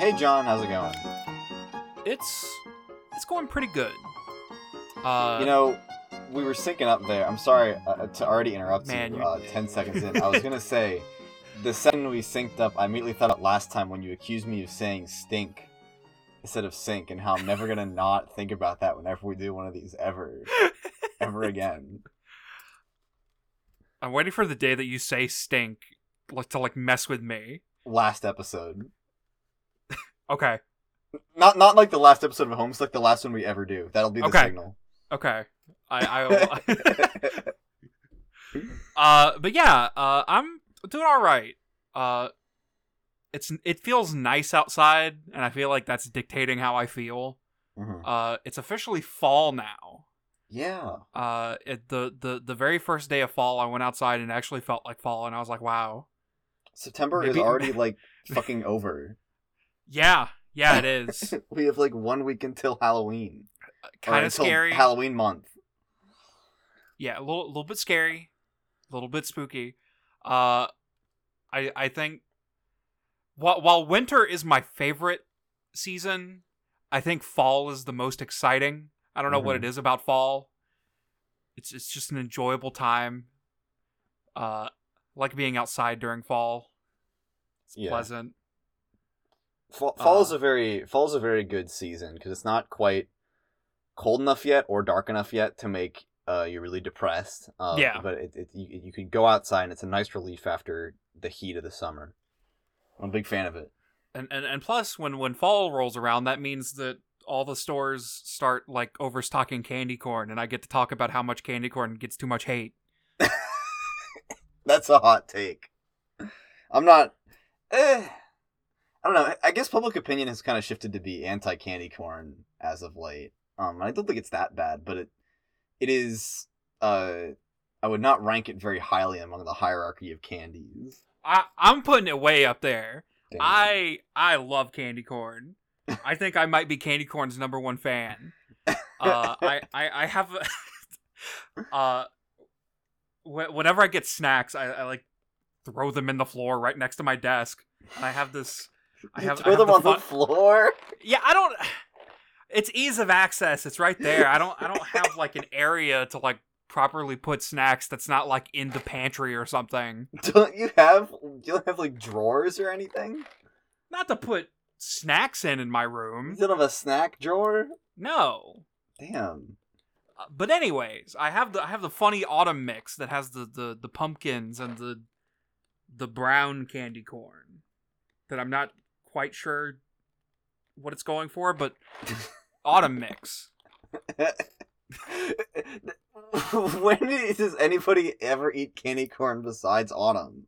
Hey, John, how's it going? It's it's going pretty good. Uh, you know, we were syncing up there. I'm sorry uh, to already interrupt Man, you. Uh, Ten seconds in, I was gonna say, the second we synced up, I immediately thought of last time when you accused me of saying stink instead of sink, and how I'm never gonna not think about that whenever we do one of these ever, ever again. I'm waiting for the day that you say stink, like to like mess with me. Last episode, Okay, not not like the last episode of Homes, like the last one we ever do. That'll be the Okay. signal. okay. I I uh, but yeah, uh, I'm doing all right. Uh, it's it feels nice outside, and I feel like that's dictating how I feel. Mhm. Uh, it's officially fall now. Yeah. Uh, it, the the the very first day of fall, I went outside and it actually felt like fall, and I was like, wow. September is already like fucking over. Yeah, yeah, it is. we have like one week until Halloween. Kind of scary. Halloween month. yeah, a little, little bit scary, a little bit spooky. Uh, I, I think while while winter is my favorite season, I think fall is the most exciting. I don't know what Mhm. it is about fall. It's it's just an enjoyable time. Uh, like being outside during fall. It's Yeah. pleasant. Fall, fall is Uh, a very fall's a very good season because it's not quite cold enough yet or dark enough yet to make uh, you really depressed. Uh, Yeah. But it, it, you, you can go outside and it's a nice relief after the heat of the summer. I'm a big fan of it. and and and plus when when fall rolls around that means that all the stores start like overstocking candy corn and i get to talk about how much candy corn gets too much hate That's a hot take. I'm not. Eh, I don't know. I guess public opinion has kind of shifted to be anti candy corn as of late. Um, I don't think it's that bad, but it it is. Uh, I would not rank it very highly among the hierarchy of candies. i i'm putting it way up there Damn. i i love candy corn i think i might be candy corn's number one fan uh i i, I have a- uh wh- whenever i get snacks I, I like throw them in the floor right next to my desk i have this I You have- I throw have them the on the floor. yeah i don't it's ease of access it's right there i don't i don't have like an area to like properly put snacks that's not like in the pantry or something Don't you have? Do you have like drawers or anything? not to put snacks in in my You room don't have a snack drawer? no Damn. Uh, but anyways i have the i have the funny autumn mix that has the the, the pumpkins and the the brown candy corn that i'm not quite sure what it's going for but autumn mix when does anybody ever eat candy corn besides autumn?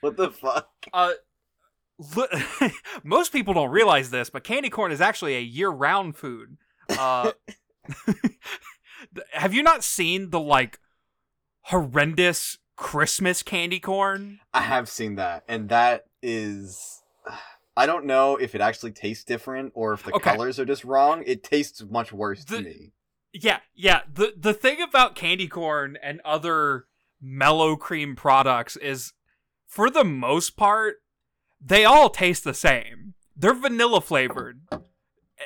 What the fuck? Uh, li- most people don't realize this, but candy corn is actually a year-round food. Uh, have you not seen the like horrendous Christmas candy corn? I have seen that, and that is. I don't know if it actually tastes different or if the Okay. colors are just wrong. It tastes much worse to me. Yeah, yeah. the The thing about candy corn and other mellow cream products is, for the most part, they all taste the same. They're vanilla flavored,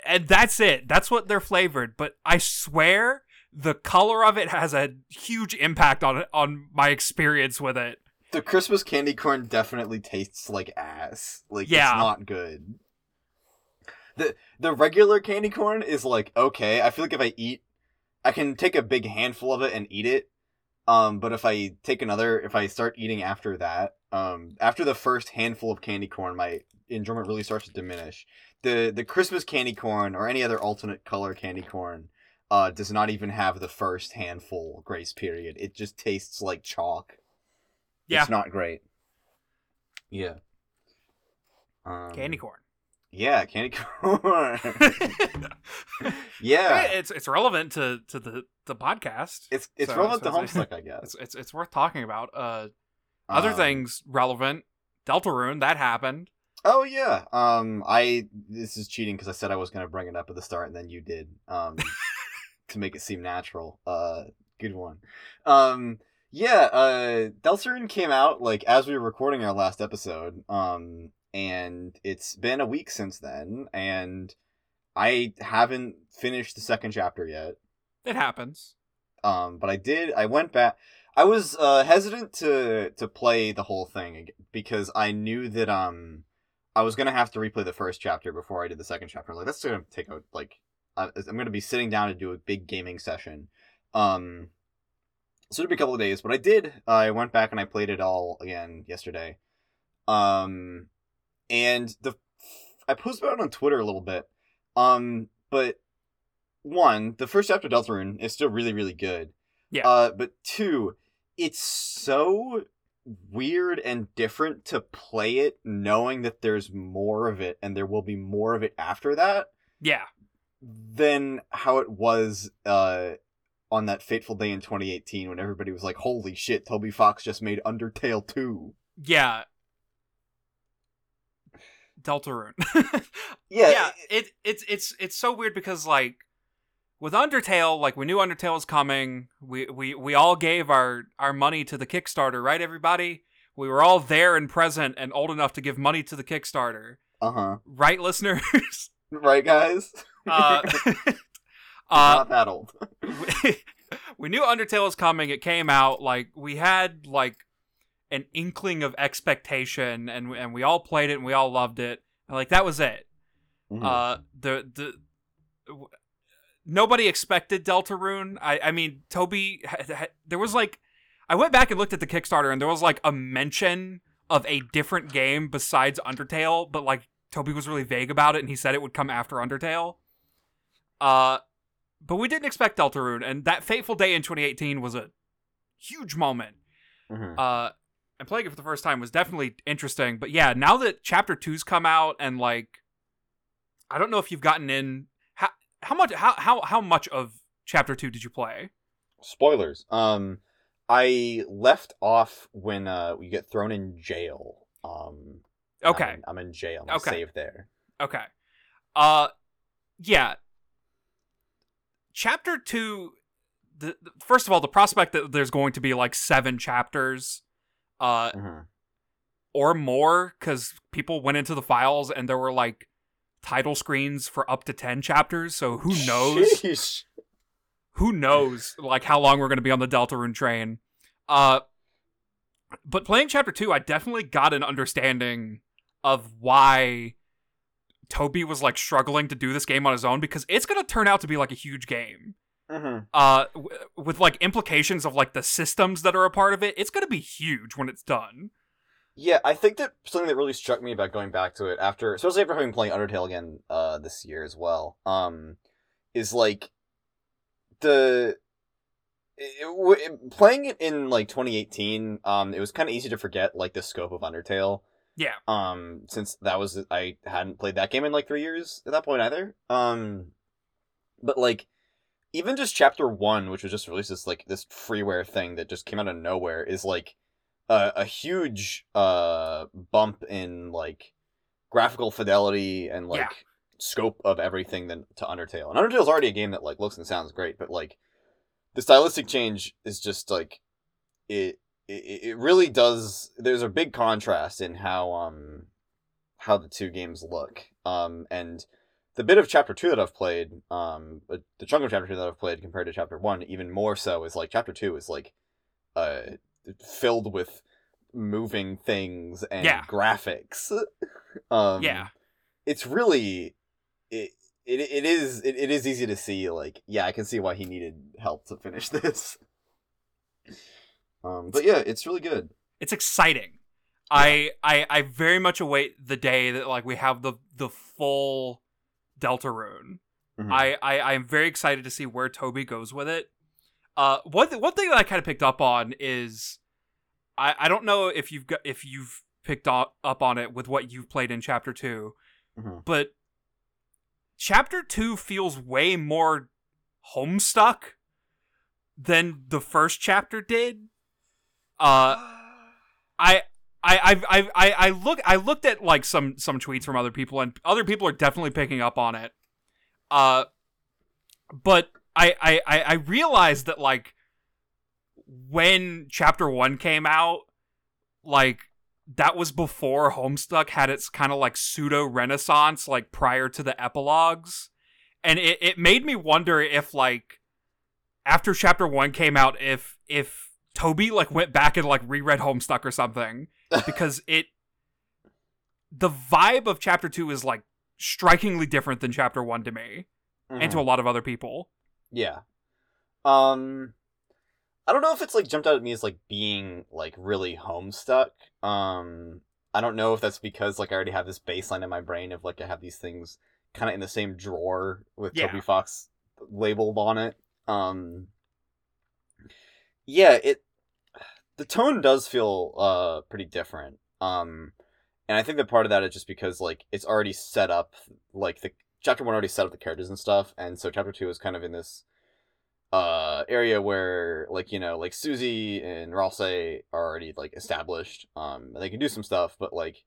and that's it. That's what they're flavored. But I swear, the color of it has a huge impact on on my experience with it. The Christmas candy corn definitely tastes like ass. Like Yeah. it's not good. The the regular candy corn is like okay. I feel like if I eat I can take a big handful of it and eat it. Um but if I take another if I start eating after that, um after the first handful of candy corn my enjoyment really starts to diminish. The the Christmas candy corn or any other alternate color candy corn uh does not even have the first handful grace period. It just tastes like chalk. Yeah. It's not great. Yeah. Um, Candy corn. Yeah, candy corn. yeah. it's it's relevant to to the the podcast. It's it's So- relevant so to it's- Homestuck, I guess. It's it's it's worth talking about. Uh, other Um, things relevant. Deltarune that happened. Oh yeah. Um I this is cheating because I said I was gonna bring it up at the start and then you did. Um to make it seem natural. Uh good one. Um yeah, uh Deltarune came out like as we were recording our last episode. Um and it's been a week since then, and I haven't finished the second chapter yet. It happens. Um, but I did. I went back. I was uh, hesitant to to play the whole thing because I knew that um I was gonna have to replay the first chapter before I did the second chapter. Like that's gonna take a like I'm gonna be sitting down to do a big gaming session. Um, so it'll be a couple of days, but I did. I went back and I played it all again yesterday. Um, and the I posted about it on Twitter a little bit. Um, but one, the first chapter of Deltarune is still really really good. Yeah. Uh, but two, it's so weird and different to play it knowing that there's more of it and there will be more of it after that Yeah. than how it was uh on that fateful day in 2018 when everybody was like holy shit Toby Fox just made Undertale 2 Yeah. Deltarune. yeah, yeah, it it's it's it's so weird because like with Undertale, like we knew Undertale was coming. We we we all gave our our money to the Kickstarter, right? Everybody, we were all there and present and old enough to give money to the Kickstarter, uh-huh right, listeners? right guys uh, uh, not that old we, we knew Undertale was coming. It came out like we had like an inkling of expectation, and and we all played it and we all loved it. And, like that was it. Mhm. Uh, the the w- nobody expected Deltarune. I I mean, Toby. ha- ha- There was like, I went back and looked at the Kickstarter, and there was like a mention of a different game besides Undertale, but like Toby was really vague about it, and he said it would come after Undertale. Uh, but we didn't expect Deltarune, and that fateful day in 2018 was a huge moment. Mhm. uh and playing it for the first time was definitely interesting but yeah now that chapter two's come out and like i don't know if you've gotten in how how much how how, how much of chapter two did you play? Spoilers. Um I left off when uh we get thrown in jail. Um okay. I'm in, I'm in jail. I'm Okay. saved there. Okay. Uh yeah chapter two the, the- first of all the prospect that there's going to be like seven chapters uh Mhm. or more because people went into the files and there were like title screens for up to 10 chapters so who knows? Who knows like how long we're going to be on the deltarune train. Uh but playing chapter 2 i definitely got an understanding of why toby was like struggling to do this game on his own because it's going to turn out to be like a huge game Mhm. uh w- with like implications of like the systems that are a part of it it's going to be huge when it's done Yeah, I think that something that really struck me about going back to it after, especially after having played Undertale again uh, this year as well, um, is like the it, w- playing it in like 2018. Um, it was kind of easy to forget like the scope of Undertale. Yeah. Um, since that was I hadn't played that game in like three years at that point either. Um, but like even just chapter one, which was just released as like this freeware thing that just came out of nowhere, is like a, a huge uh bump in like graphical fidelity and like Yeah. scope of everything than to Undertale. And Undertale's already a game that like looks and sounds great, but like the stylistic change is just like it it, it really does there's a big contrast in how um how the two games look. Um and the bit of chapter two that I've played, um, uh, the chunk of chapter two that I've played compared to chapter one, even more so, is like chapter two is like, uh, filled with moving things and Yeah. graphics. um, yeah it's really it. It, it is it, it is easy to see like yeah I can see why he needed help to finish this. Um, but yeah, it's really good. it's exciting. I, I I very much await the day that like we have the the full Deltarune. Mhm. I, I I'm very excited to see where Toby goes with it. Uh, one th- one thing that I kind of picked up on is, I I don't know if you've got if you've picked up up on it with what you've played in chapter 2 Mhm. but chapter two feels way more homestuck than the first chapter did. Uh, I. I I've, I I look I looked at like some some tweets from other people and other people are definitely picking up on it. Uh, but I I I I realized that like when chapter one came out, like that was before Homestuck had its kind of like pseudo renaissance, like prior to the epilogues. And it, it made me wonder if like after chapter one came out, if if Toby like went back and like reread Homestuck or something. Because it the vibe of chapter two is like strikingly different than chapter one to me. And to a lot of other people. Yeah. Um I don't know if it's like jumped out at me as like being like really homestuck. Um I don't know if that's because like I already have this baseline in my brain of like I have these things kind of in the same drawer with Yeah. Toby Fox labeled on it. Um Yeah, it the tone does feel uh pretty different. Um and I think that part of that is just because like it's already set up like the chapter 1 already set up the characters and stuff and so chapter 2 is kind of in this uh area where like you know like Susie and Ralsei are already like established um they can do some stuff but like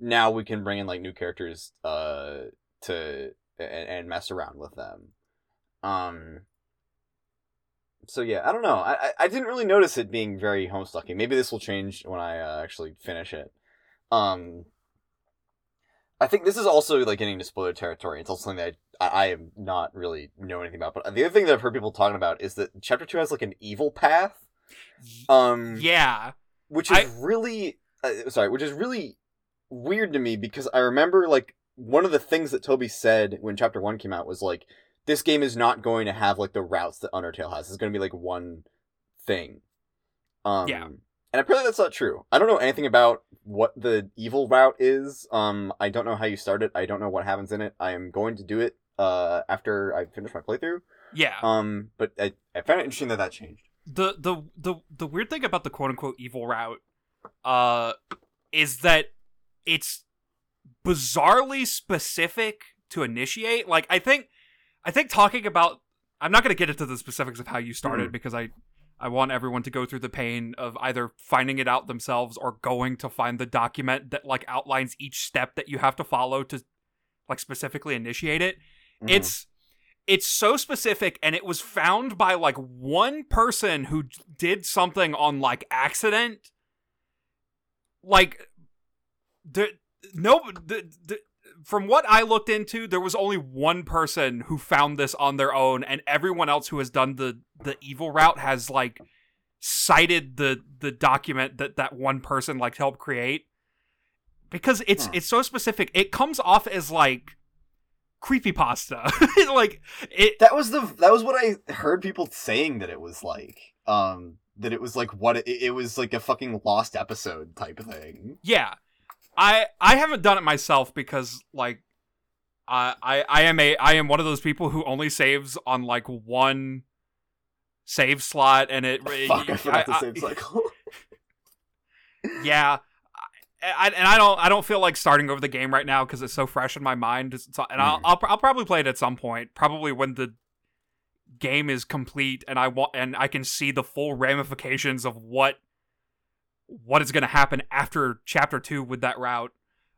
now we can bring in like new characters uh to and, and mess around with them um so yeah I don't know I I- I didn't really notice it being very homestucking maybe this will change when I uh, actually finish it um I think this is also like getting into spoiler territory. It's also something that I, I, I am not really know anything about. But the other thing that I've heard people talking about is that chapter two has like an evil path, um, Yeah. which is I- really uh, sorry, which is really weird to me because I remember like one of the things that Toby said when chapter one came out was like this game is not going to have like the routes that Undertale has. It's going to be like one thing. Um, Yeah. And apparently that's not true. I don't know anything about what the evil route is. Um, I don't know how you start it. I don't know what happens in it. I am going to do it uh after I finish my playthrough. Yeah. Um, but I, I found it interesting that that changed. the the the the weird thing about the quote unquote evil route uh is that it's bizarrely specific to initiate like i think i think talking about i'm not going to get into the specifics of how you started Mhm. because i i want everyone to go through the pain of either finding it out themselves or going to find the document that like outlines each step that you have to follow to like specifically initiate it Mhm. it's it's so specific and it was found by like one person who did something on like accident like the no the, the, from what i looked into there was only one person who found this on their own and everyone else who has done the the evil route has like cited the the document that that one person like helped create because it's Huh. it's so specific it comes off as like creepy pasta. like it that was the that was what I heard people saying that it was like. Um, that it was like what it, it was like a fucking lost episode type thing. yeah i i haven't done it myself because like I, I i am a i am one of those people who only saves on like one save slot and it Fuck, I forgot the I- cycle. yeah I, I- and I don't I don't feel like starting over the game right now because it's so fresh in my mind. It's- and I'll, Mhm. I'll I'll probably play it at some point, probably when the game is complete and I want and I can see the full ramifications of what what is going to happen after chapter two with that route.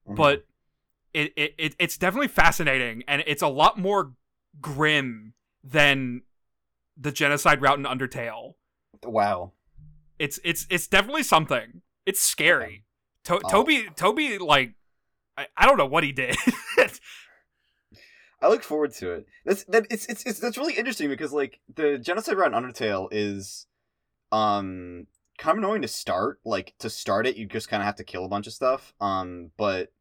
Mhm. But it, it it it's definitely fascinating and it's a lot more grim than the genocide route in Undertale. wow. It's it's it's definitely something. It's scary. To- Oh. Toby Toby like I, I don't know what he did. I look forward to it. That's that it's it's, it's that's really interesting because like the genocide route in Undertale is um kind of annoying to start. Like to start it, you just kind of have to kill a bunch of stuff. Um, but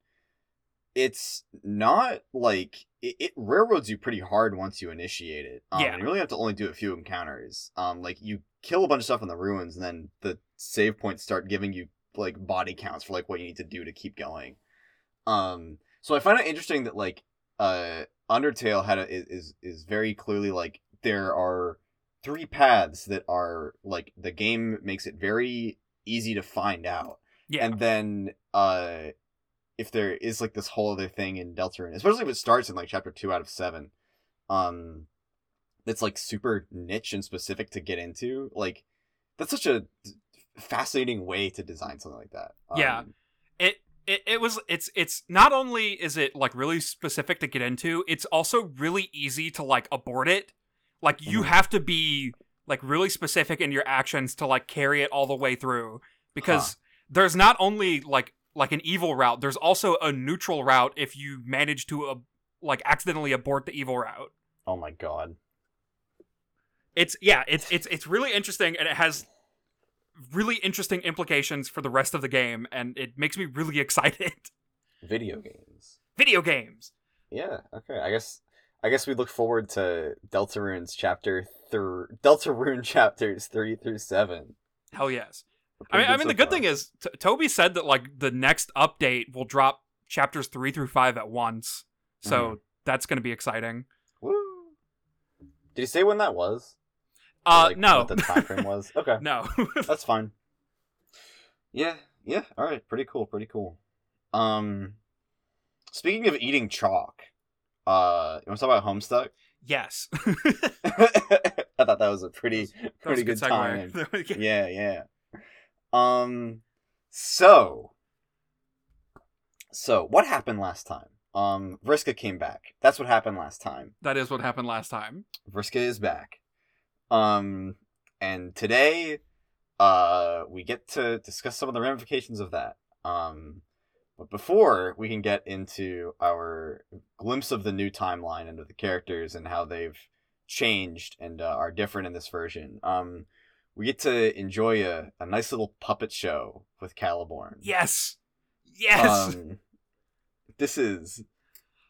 it's not like it, it railroads you pretty hard once you initiate it. Um, Yeah. you really have to only do a few encounters. Um, like you kill a bunch of stuff in the ruins, and then the save points start giving you like body counts for like what you need to do to keep going. Um, so I find it interesting that like uh Undertale had a, is is very clearly like there are three paths that are like the game makes it very easy to find out. yeah. And then uh if there is like this whole other thing in Deltarune, especially if it starts in like chapter 2 out of 7, um that's like super niche and specific to get into, like that's such a fascinating way to design something like that. Yeah. Um, it, it it was it's it's not only is it like really specific to get into, it's also really easy to like abort it. Like you Mhm. have to be like really specific in your actions to like carry it all the way through because there's not only like like an evil route, there's also a neutral route if you manage to uh, like accidentally abort the evil route. Oh my god. It's yeah, it's it's it's really interesting and it has really interesting implications for the rest of the game and it makes me really excited. Video games. Video games. Yeah, okay. I guess I guess we look forward to Delta Deltarune's chapter thir- Deltarune chapters 3 through 7. Hell yes. I mean, I mean, the good thing is T- Toby said that like the next update will drop chapters three through five at once, so Mhm. that's going to be exciting. Woo. Did he say when that was? Or, Uh, like, no, What the time frame was? Okay. no. That's fine. Yeah, yeah. All right, pretty cool, pretty cool. Um speaking of eating chalk, uh you want to talk about Homestuck? yes, I thought that was a pretty pretty good, segue. time. yeah, yeah. Um, so, so what happened last time? Um, Vriska came back. That's what happened last time. That is what happened last time. Vriska is back. Um, and today, uh, we get to discuss some of the ramifications of that. Um, but before we can get into our glimpse of the new timeline and of the characters and how they've changed and uh, are different in this version, um, we get to enjoy a, a nice little puppet show with Caliborn. Yes, yes. Um, this is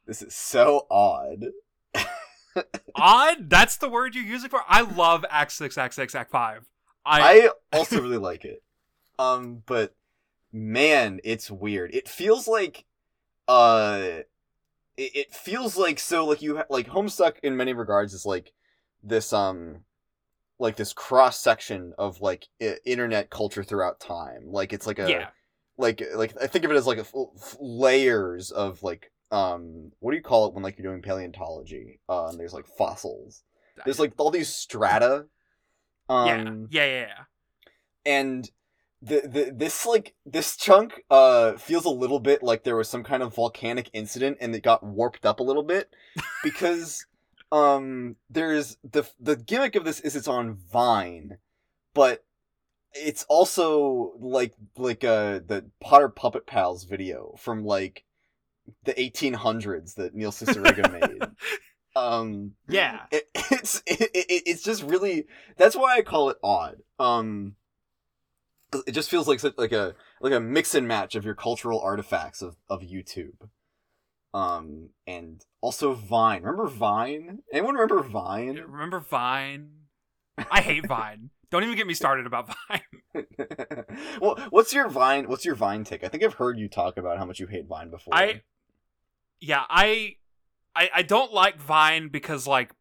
this is so odd. Odd. That's the word you're using for. I love Act Six, Act Six, Act Five. I, I also really like it. Um, but man, it's weird. It feels like, uh, it, it feels like so like you ha- like Homestuck in many regards is like this um, like this cross section of like I- internet culture throughout time. Like it's like a yeah. like like I think of it as like a f- f- layers of like um what do you call it when like you're doing paleontology? Uh, and there's like fossils. There's like all these strata. Um, yeah, yeah, yeah, yeah. and the, the this like this chunk uh feels a little bit like there was some kind of volcanic incident and it got warped up a little bit because um there's the the gimmick of this is it's on Vine, but it's also like like uh the Potter Puppet Pals video from like the 1800s that Neil Cicierega made. Um Yeah. it, it's it, it, it's just really that's why I call it odd. Um, it just feels like such, like a like a mix and match of your cultural artifacts of of YouTube. Um, and also Vine. Remember Vine? Anyone remember Vine? Remember Vine? I hate Vine. Don't even get me started about Vine. well, what's your Vine? What's your Vine take? I think I've heard you talk about how much you hate Vine before. I yeah, I, I I don't like Vine because like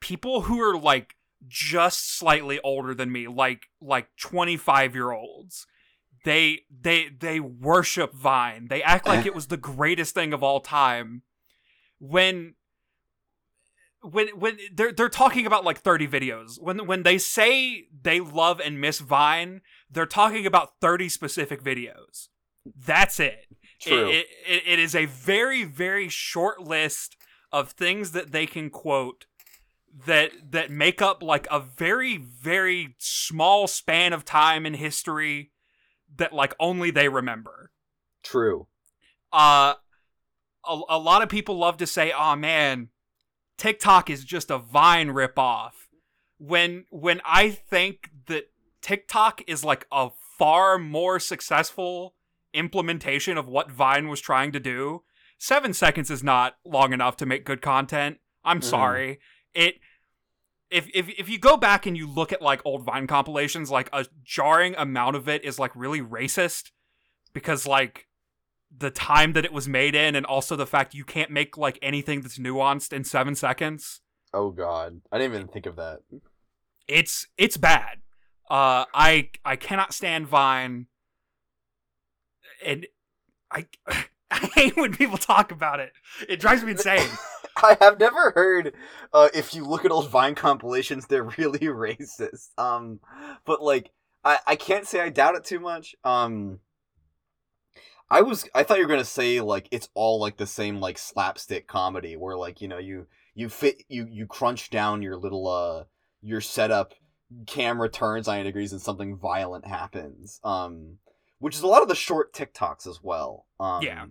people who are like just slightly older than me, like like 25 year olds, they they they worship Vine. They act like it was the greatest thing of all time. When when when they're they're talking about like 30 videos. When when they say they love and miss Vine, they're talking about 30 specific videos. That's it. True. It, it, it is a very very short list of things that they can quote that that make up like a very very small span of time in history that like only they remember. True. Uh a, a lot of people love to say, "Oh man, TikTok is just a Vine ripoff." When when I think that TikTok is like a far more successful implementation of what Vine was trying to do. 7 seconds is not long enough to make good content. I'm Mhm. sorry. It if, if if you go back and you look at like old Vine compilations, like a jarring amount of it is like really racist because like the time that it was made in and also the fact you can't make like anything that's nuanced in 7 seconds. Oh God, I didn't even think of that. It's it's bad. Uh I I cannot stand Vine and I I hate when people talk about it. It drives me insane. I have never heard uh, if you look at old Vine compilations, they're really racist. Um, but like, I I can't say I doubt it too much. Um, I was I thought you were gonna say like it's all like the same like slapstick comedy where like you know you you fit you you crunch down your little uh your setup camera turns 90 degrees and something violent happens. Um, which is a lot of the short TikToks as well. Um, Yeah.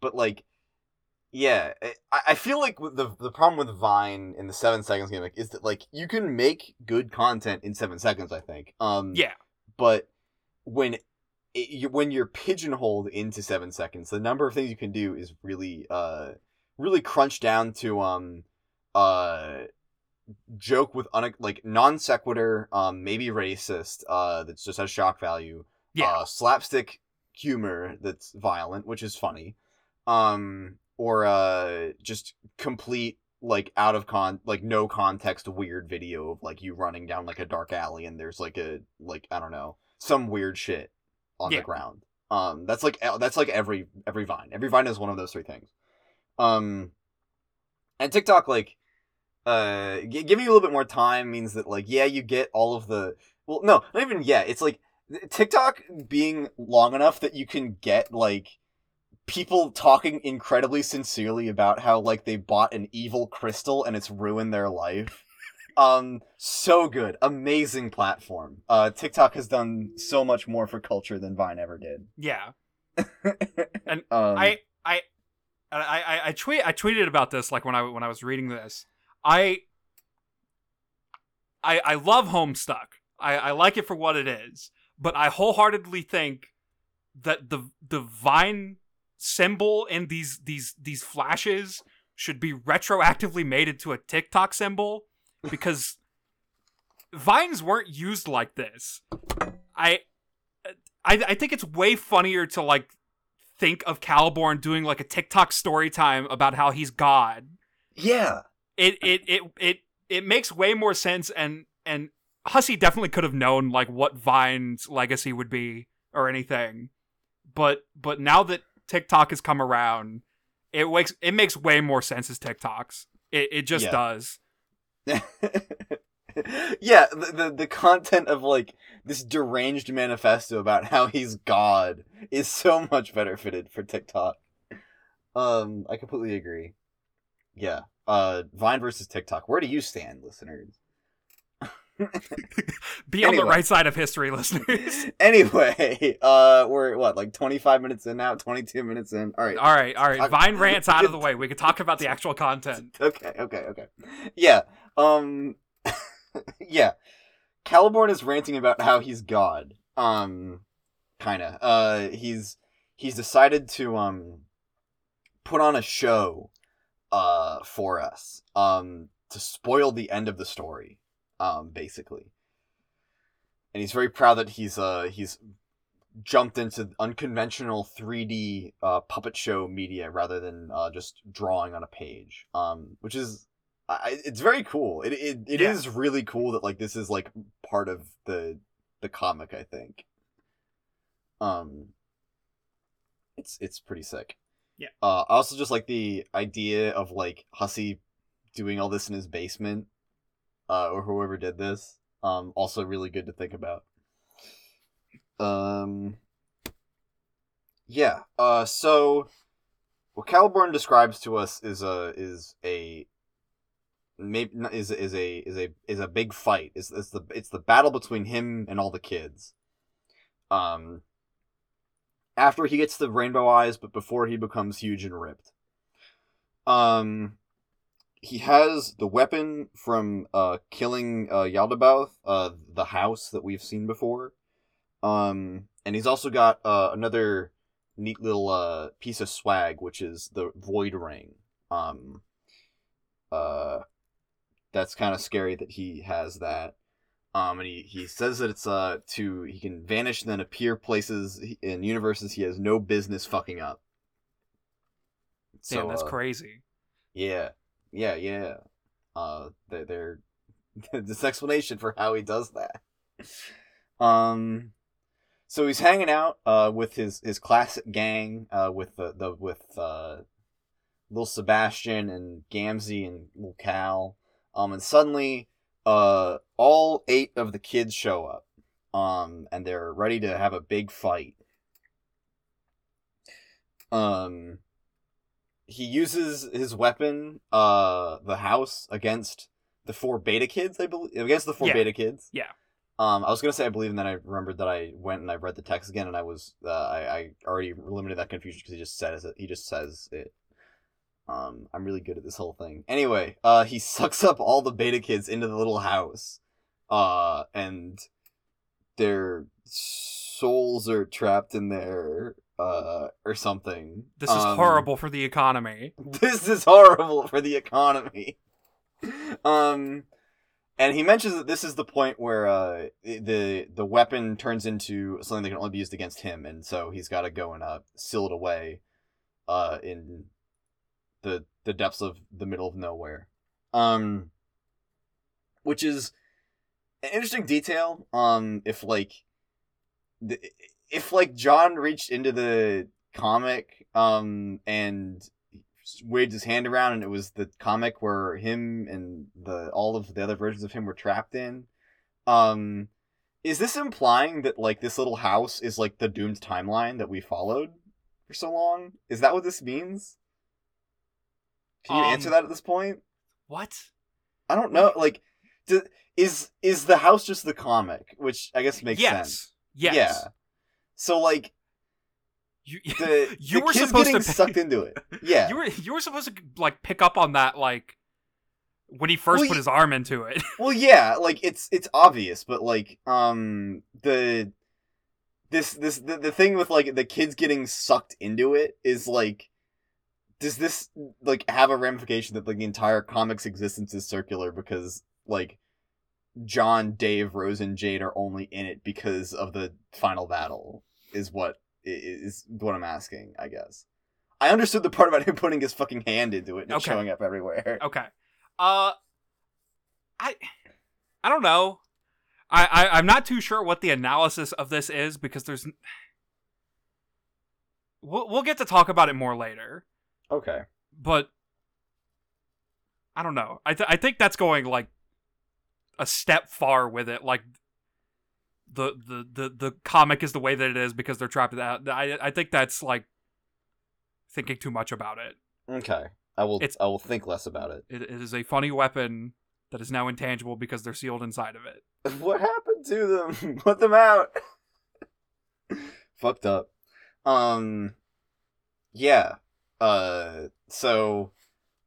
But like, yeah, I, I feel like the the problem with Vine in the seven seconds gimmick is that like you can make good content in seven seconds. I think. Um, Yeah. But when it, you, when you're pigeonholed into seven seconds, the number of things you can do is really uh really crunched down to um uh joke with un- like non sequitur, um maybe racist, uh that just has shock value, Yeah. uh, slapstick humor that's violent, which is funny, um or uh just complete like out of con like no context weird video of like you running down like a dark alley and there's like a like I don't know some weird shit on Yeah. the ground. Um, that's like that's like every every Vine. Every Vine is one of those three things. Um, and TikTok like uh g- giving you a little bit more time means that like yeah you get all of the well no not even yeah it's like TikTok being long enough that you can get like people talking incredibly sincerely about how like they bought an evil crystal and it's ruined their life. Um, so good, amazing platform. Uh, TikTok has done so much more for culture than Vine ever did. Yeah. And um, I I I I I tweet I tweeted about this like when I when I was reading this. I I I love Homestuck. I I like it for what it is, but I wholeheartedly think that the the Vine symbol in these these these flashes should be retroactively made into a TikTok symbol because vines weren't used like this. I I I think it's way funnier to like think of Caliborn doing like a TikTok story time about how he's God. yeah, It it it it it makes way more sense and and Hussie definitely could have known like what Vine's legacy would be or anything. But but now that TikTok has come around, it makes it makes way more sense as TikToks. It it just Yeah. does. yeah. The, the the content of like this deranged manifesto about how he's God is so much better fitted for TikTok. Um, I completely agree. Yeah. Uh, Vine versus TikTok. Where do you stand, listeners? Be on the right side of history, listeners. anyway, uh, we're what like twenty five minutes in now, twenty two minutes in. All right. all right, all right. Vine rants out of the way. We can talk about the actual content. Okay, okay, okay. Yeah. Um yeah. Caliborn is ranting about how he's God. Um kinda. Uh he's he's decided to um put on a show uh for us. Um to spoil the end of the story. Um basically. And he's very proud that he's uh he's jumped into unconventional 3D uh, puppet show media rather than uh, just drawing on a page, um, which is I, it's very cool. It it, it is Yeah. really cool that like this is like part of the the comic. I think. Um. It's it's pretty sick. Yeah. Uh, I also just like the idea of like Hussie doing all this in his basement, uh, or whoever did this. Um, also really good to think about. Um. Yeah. Uh. So, what Caliborn describes to us is a is a maybe is is a is a is a big fight. It's it's the it's the battle between him and all the kids. Um. After he gets the rainbow eyes, but before he becomes huge and ripped. Um. He has the weapon from uh killing uh Yaldabaoth, uh the house that we've seen before. Um, and he's also got uh, another neat little uh, piece of swag, which is the Void Ring. Um, uh, that's kind of scary that he has that. Um, and he, he says that it's uh to he can vanish and then appear places in universes he has no business fucking up. Damn, that's uh, crazy. yeah, yeah, yeah. Uh, they're, they're this explanation for how he does that. Um, so he's hanging out uh with his his classic gang uh with the the with uh little Sebastian and Gamzee and little Cal. Um, and suddenly uh all eight of the kids show up. Um, and they're ready to have a big fight. Um, he uses his weapon, uh, the house against the four beta kids. I believe against the four Yeah. beta kids. Yeah. Um, I was gonna say I believe, and then I remembered that I went and I read the text again, and I was uh, I I already eliminated that confusion because he just says it. He just says it. Um, I'm really good at this whole thing. Anyway, uh, he sucks up all the beta kids into the little house, uh, and their souls are trapped in there, uh, or something. This is Um, horrible for the economy. this is horrible for the economy. um, and he mentions that this is the point where uh the the weapon turns into something that can only be used against him, and so he's got to go and uh seal it away, uh in the the depths of the middle of nowhere. Um, which is an interesting detail. Um, if like, the, if like John reached into the comic, um, and waved his hand around and it was the comic where him and the all of the other versions of him were trapped in um is this implying that like this little house is like the doomed timeline that we followed for so long is that what this means can you Um, answer that at this point What? i don't know like do, is is the house just the comic which i guess makes yes. sense Yes. yeah so like You, the, You the were kid's supposed to pay- sucked into it. Yeah. You were you were supposed to like pick up on that like when he first Well, put his arm into it. Well, yeah, like it's it's obvious, but like um the this this the, the thing with like the kids getting sucked into it is like does this like have a ramification that like the entire comic's existence is circular because like John, Dave, Rose, and Jade are only in it because of the final battle is what is what I'm asking, I guess. I understood the part about him putting his fucking hand into it and Okay. showing up everywhere. okay. Uh I I don't know. I, I I'm not too sure what the analysis of this is because there's We'll we'll get to talk about it more later. Okay. but I don't know. I th- I think that's going like a step far with it. Like the the the the comic is the way that it is because they're trapped in that. I I think that's like thinking too much about it. Okay. I will It's- I will think less about it. It, it is a funny weapon that is now intangible because they're sealed inside of it. What happened to them? Put them out. Fucked up. Um yeah. Uh so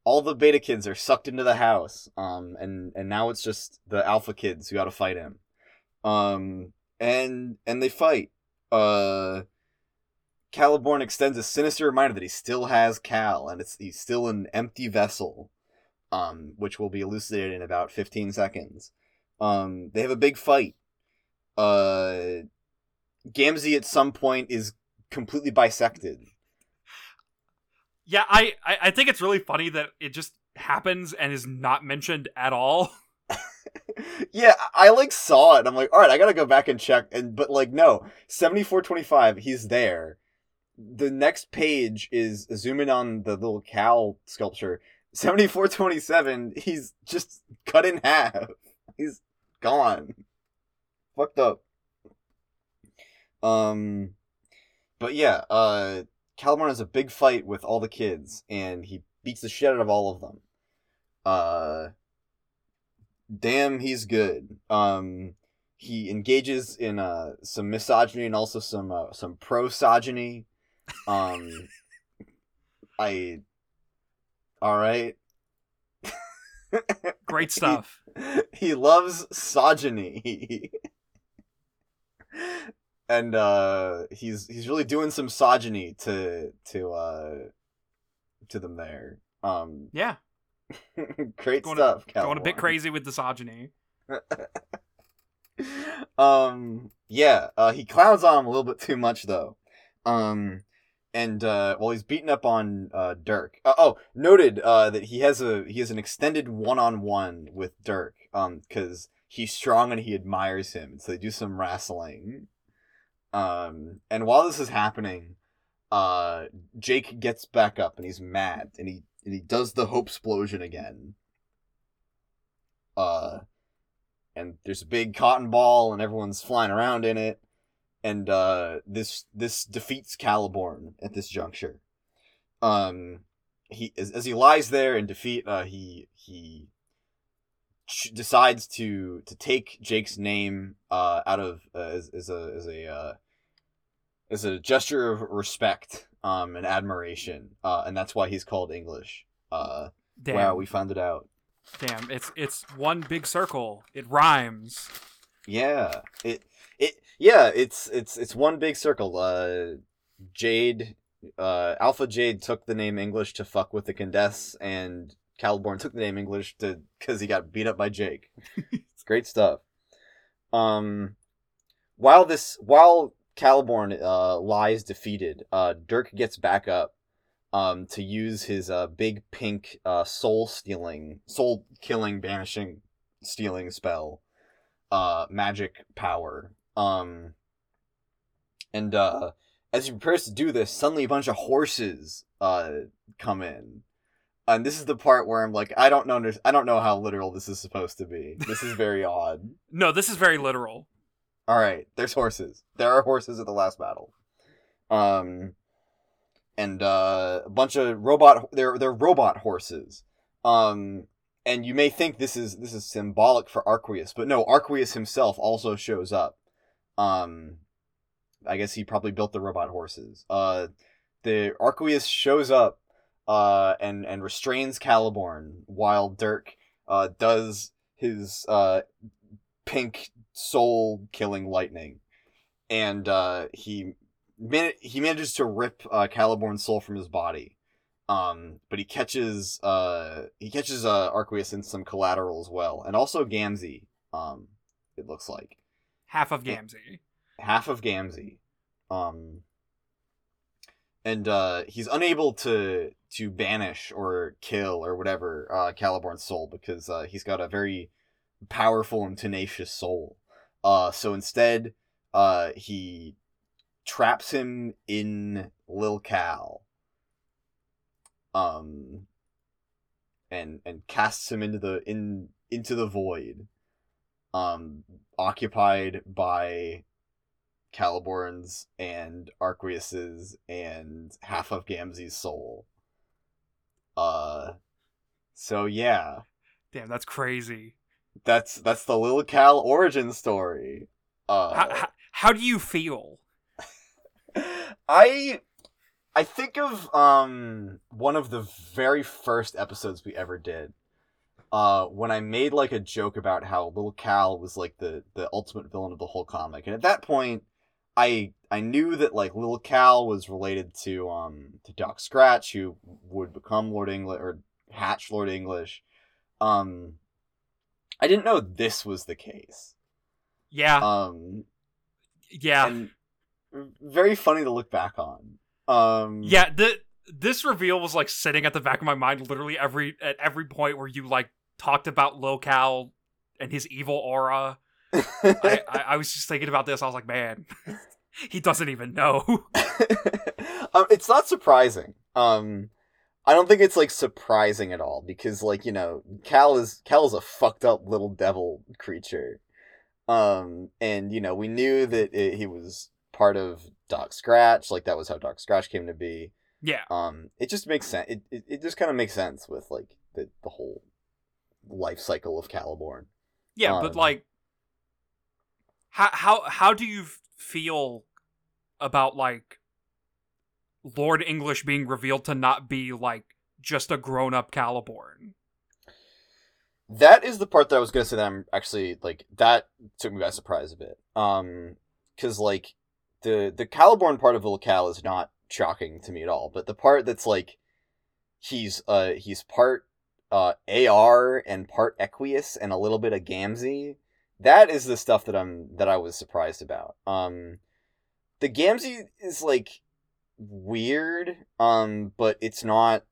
all the beta kids are sucked into the house. Um and and now it's just the alpha kids who got to fight him. Um and and they fight. Uh Caliborn extends a sinister reminder that he still has Cal and it's he's still an empty vessel. Um which will be elucidated in about 15 seconds. Um, they have a big fight. Uh, Gamzee at some point is completely bisected. Yeah, I, I I think it's really funny that it just happens and is not mentioned at all. yeah, I like saw it. I'm like, all right, I gotta go back and check. And but like, no, seventy four twenty five. He's there. The next page is zooming on the little cow sculpture. Seventy four twenty seven. He's just cut in half. He's gone. Fucked up. Um, but yeah, uh, Caliborn has a big fight with all the kids, and he beats the shit out of all of them. Uh, damn, he's good. Um, he engages in uh some misogyny and also some uh, some prosogyny. Um, I. All right. Great stuff. he loves sogyny. and uh he's he's really doing some sogyny to to uh to them there. Um Yeah, great Going- stuff, going a bit crazy with misogyny. um yeah, uh he clowns on him a little bit too much though. Um and uh well he's beating up on uh Dirk. Uh, oh, noted uh that he has a he has an extended one-on-one with Dirk um cuz he's strong and he admires him. So they do some wrestling. Um and while this is happening, uh Jake gets back up and he's mad and he and he does the hope explosion again. Uh and there's a big cotton ball and everyone's flying around in it and uh this this defeats Caliborn at this juncture um he as, as he lies there in defeat uh he he ch- decides to to take Jake's name uh, out of uh, as, as a as a uh, as a gesture of respect um, and admiration, uh, and that's why he's called English. Uh, Damn. wow, we found it out. Damn. It's it's one big circle. It rhymes. Yeah, it it yeah, it's it's it's one big circle. Uh, Jade, uh, Alpha Jade took the name English to fuck with the Condesce, and Caliborn took the name English to because he got beat up by Jake. it's great stuff. Um, while this while Caliborn uh, lies defeated, uh, Dirk gets back up um, to use his uh, big pink uh, soul stealing, soul killing, banishing, stealing spell, uh, magic power. Um, and uh, as he prepares to do this, suddenly a bunch of horses uh, come in. And this is the part where I'm like, I don't know, I don't know how literal this is supposed to be. This is very odd. No, this is very literal. All right, there's horses. There are horses at the last battle. Um, and uh, a bunch of robot. They're they're robot horses. Um, and you may think this is this is symbolic for Arquius, but no, Arquius himself also shows up. Um, I guess he probably built the robot horses. Uh, the Arquius shows up. Uh, and and restrains Caliborn while Dirk uh does his uh pink soul killing lightning, and uh, he man- he manages to rip uh, Caliborn's soul from his body. Um, but he catches uh he catches uh Arquius in some collateral as well, and also Gamzee. Um, it looks like Half of. Gamzee. half of Gamzee. Um, and uh, he's unable to to banish or kill or whatever uh, Caliborn's soul because uh, he's got a very powerful and tenacious soul. Uh, so instead, uh, he traps him in Lil Cal. Um, and and casts him into the in into the void. Um, occupied by Caliborn's and Arquius's and half of Gamzee's soul. Uh, so yeah, Damn, that's crazy. That's that's the Lil Cal origin story. Uh, how, how, how do you feel? I I think of um one of the very first episodes we ever did. Uh, when I made like a joke about how Little Cal was like the the ultimate villain of the whole comic, and at that point, I I knew that like Little Cal was related to um to Doc Scratch, who would become Lord English or hatch Lord English. Um, I didn't know this was the case. Yeah, Um, yeah, and very funny to look back on. Um, yeah. The this reveal was like sitting at the back of my mind, literally every at every point where you like talked about Lil Cal and his evil aura. I, I, I was just thinking about this. I was like, man, he doesn't even know. um, it's not surprising. Um, I don't think it's like surprising at all because like you know Cal is Cal is a fucked up little devil creature. Um, and you know we knew that it, he was part of Doc Scratch. Like that was how Doc Scratch came to be. yeah, Um, it just makes sense. It it, it just kind of makes sense with like the the whole life cycle of Caliborn. yeah, but Um, like, how how how do you feel about like Lord English being revealed to not be like just a grown up Caliborn? That is the part that I was gonna say that I'm actually like that took me by surprise a bit. Um, because like the the Caliborn part of Volcal is not shocking to me at all, but the part that's like he's uh he's part uh AR and part Equius and a little bit of Gamzee. That is the stuff that I'm that I was surprised about. Um, the Gamzee is like weird, um, but it's not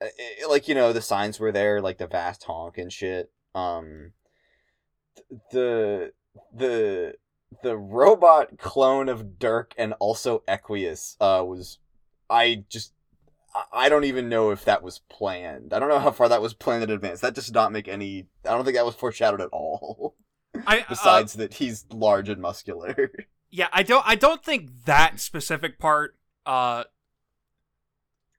uh, it- like you know the signs were there like the vast honk and shit um the the the robot clone of dirk and also equius uh was i just I- don't even know if that was planned. I don't know how far that was planned in advance. That does not make any i don't think that was foreshadowed at all. I uh, besides that he's large and muscular. Yeah, I don't I don't think that specific part uh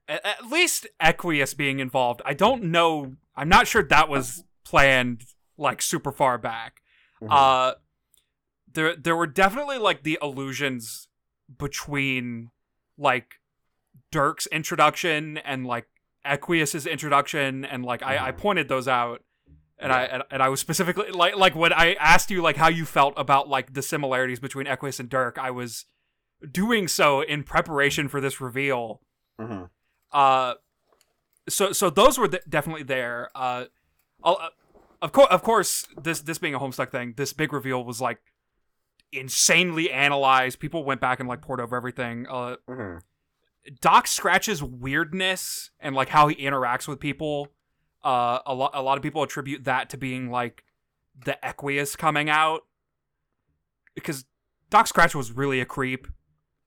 at, at least Equius being involved. I don't know. I'm not sure that was planned like super far back. Mhm. Uh there there were definitely like the illusions between like Dirk's introduction and like Equius's introduction and like I, I Mhm. pointed those out and I and, and I was specifically like like when I asked you like how you felt about like the similarities between Equius and Dirk, I was doing so in preparation for this reveal. Mhm. Uh, so so those were th- definitely there. Uh, uh, of course, of course, this this being a Homestuck thing, this big reveal was like insanely analyzed. People went back and like poured over everything. Uh, Mhm. Doc Scratch's weirdness and like how he interacts with people. Uh, a lot a lot of people attribute that to being like the Equius coming out because Doc Scratch was really a creep.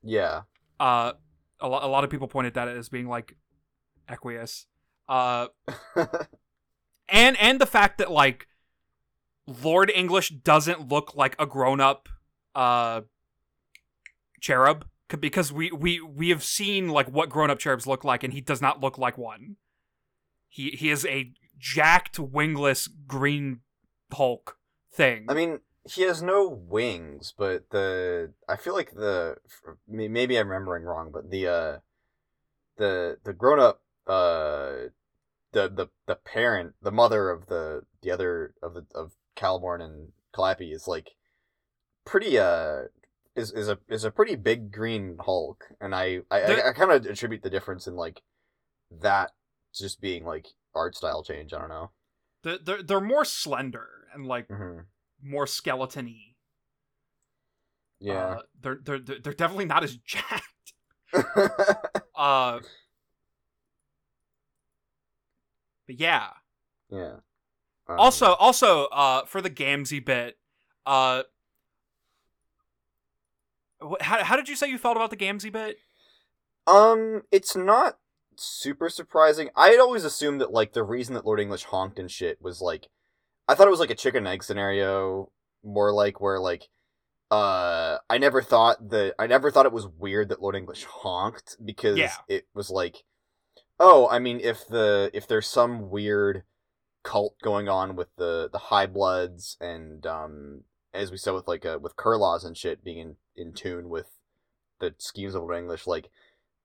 Yeah. Uh, a, lo- a lot of people pointed that as being like Equius. Uh, and and the fact that like Lord English doesn't look like a grown up uh cherub because we we we have seen like what grown up cherubs look like and he does not look like one. He he is a jacked wingless green Hulk thing. I mean, he has no wings, but the I feel like the maybe I'm remembering wrong, but the uh the the grown up uh the the the parent, the mother of the the other of the of Caliborn and Calliope is like pretty uh is is a is a pretty big green Hulk, and I I, The- I, I kind of attribute the difference in like that just being like art style change. I don't know. they're, they're they're more slender and like hmm more skeleton-y. Yeah. Uh, they're they're they're definitely not as jacked. Uh, but yeah. yeah. Um, Also, also, uh, for the Gamzee bit, uh, wh- how how did you say you felt about the Gamzee bit? Um, it's not super surprising. I had always assumed that like the reason that Lord English honked and shit was like, I thought it was like a chicken egg scenario, more like where like, uh, I never thought that I never thought it was weird that Lord English honked because Yeah. it was like, oh, I mean, if the if there's some weird cult going on with the the high bloods and um as we saw with like uh, with Kurloz and shit being in, in tune with the schemes of Lord English like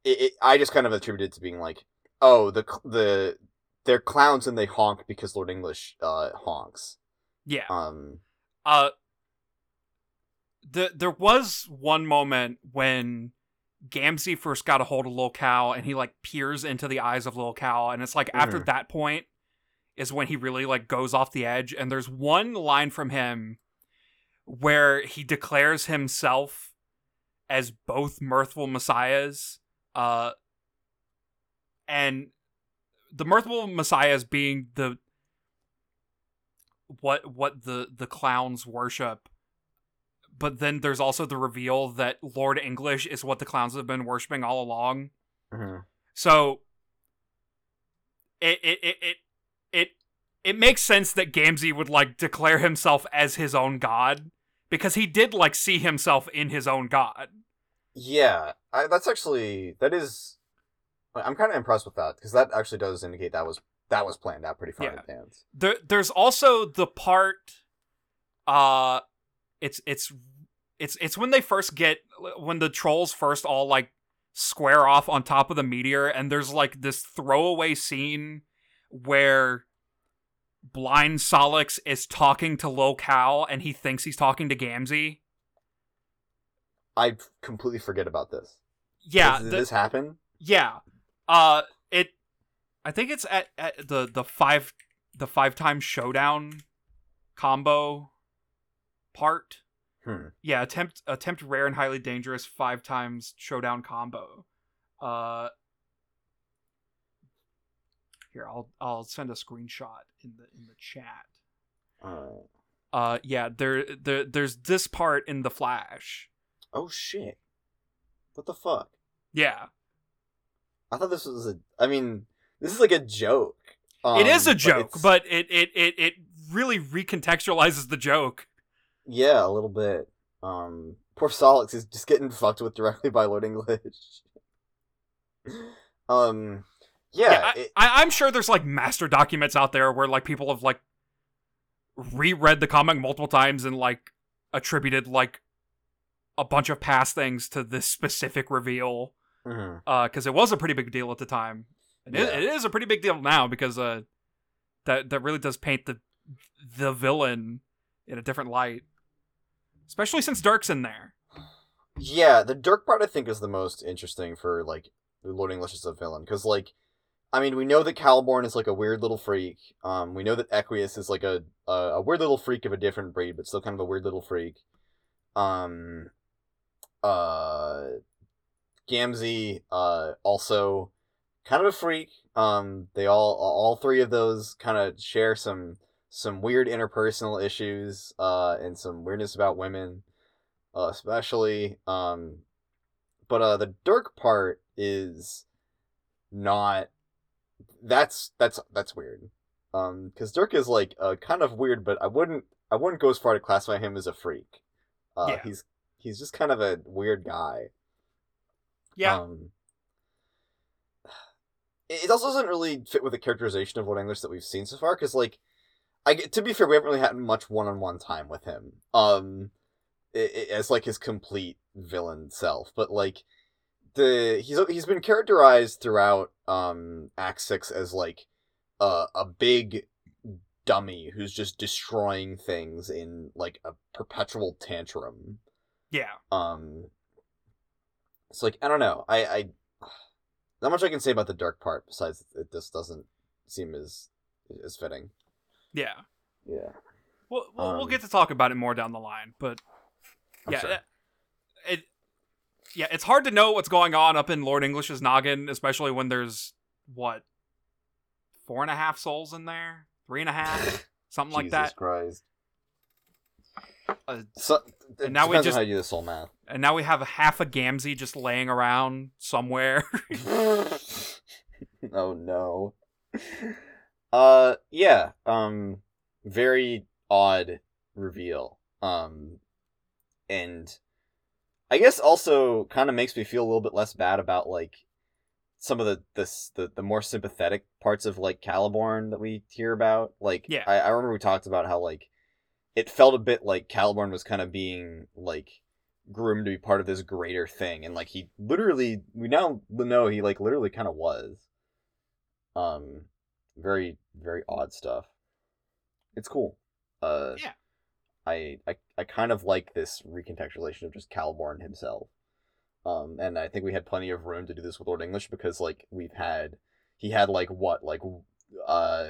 it, it, I just kind of attributed it to being like, oh, the the they're clowns and they honk because Lord English uh honks. Yeah. Um, Uh, the there was one moment when Gamzee first got a hold of Lil Cal and he like peers into the eyes of Lil Cal, and it's like after Mhm. that point is when he really like goes off the edge. And there's one line from him where he declares himself as both mirthful messiahs, uh, and the mirthful messiahs being the what what the the clowns worship but then there's also the reveal that lord english is what the clowns have been worshiping all along mhm. so it it it it it, it makes sense that Gamzee would like declare himself as his own god because he did like see himself in his own god yeah, I, that's actually that is. I'm kind of impressed with that because that actually does indicate that was that was planned out pretty far in advance. there there's also the part uh it's it's it's it's when they first get when the trolls first all like square off on top of the meteor and there's like this throwaway scene where blind Sollux is talking to Lil Cal and he thinks he's talking to Gamzee. I completely forget about this. Yeah, did the- this happen? Yeah. Uh it I think it's at, at the the five the five time showdown combo part. Hmm. Yeah, attempt attempt rare and highly dangerous five times showdown combo. Uh Here, I'll I'll send a screenshot in the in the chat. Alright. Uh yeah, there there there's this part in the flash. Oh shit! What the fuck? Yeah. I thought this was a. I mean, this is like a joke. it is Um, a joke, it's- but it, it it it really recontextualizes the joke. yeah, a little bit. Um, poor Sollux is just getting fucked with directly by Lord English. um, yeah, yeah, I, it- I, I'm sure there's like master documents out there where like people have like reread the comic multiple times and like attributed like a bunch of past things to this specific reveal Because it was a pretty big deal at the time. It is- Yeah. it is a pretty big deal now because uh, that that really does paint the the villain in a different light, especially since Dirk's in there. Yeah, the Dirk part I think is the most interesting for like Lord English as a villain because like, I mean we know that Caliborn is like a weird little freak. Um, we know that Equius is like a, a a weird little freak of a different breed, but still kind of a weird little freak. Um, uh, Gamzee, uh, also kind of a freak. Um, they all all three of those kind of share some some weird interpersonal issues, uh, and some weirdness about women uh, especially. Um, but uh, the Dirk part is not. That's that's that's weird. Um, because Dirk is like uh, kind of weird, but I wouldn't I wouldn't go as far to classify him as a freak. Uh, Yeah. he's he's just kind of a weird guy. Yeah, Um, it it also doesn't really fit with the characterization of Lord English that we've seen so far, because like, I to be fair, we haven't really had much one-on-one time with him. Um, i- i- as like his complete villain self, but like the he's he's been characterized throughout um Act Six as like a a big dummy who's just destroying things in like a perpetual tantrum yeah, um it's like i don't know i i not much i can say about the dark part besides it this doesn't seem as as fitting yeah. yeah We'll we'll, we'll Um, get to talk about it more down the line, but yeah, sure. it, it yeah, it's hard to know what's going on up in Lord English's noggin, especially when there's what four and a half souls in there, three and a half, something like Jesus that. Christ. Uh, So, and now we just- how you do soul math. And now we have half a Gamzee just laying around somewhere. oh no. Uh yeah, um very odd reveal. Um and I guess also kind of makes me feel a little bit less bad about like some of the this the, the more sympathetic parts of like Caliborn that we hear about. Like Yeah. I, I remember we talked about how like it felt a bit like Caliborn was kind of being like groomed to be part of this greater thing and like he literally we now know he like literally kind of was. Um very very odd stuff. It's cool. Uh Yeah. i i, I kind of like this recontextualization of just Caliborn himself. Um and i think we had plenty of room to do this with lord english because like we've had he had like what like uh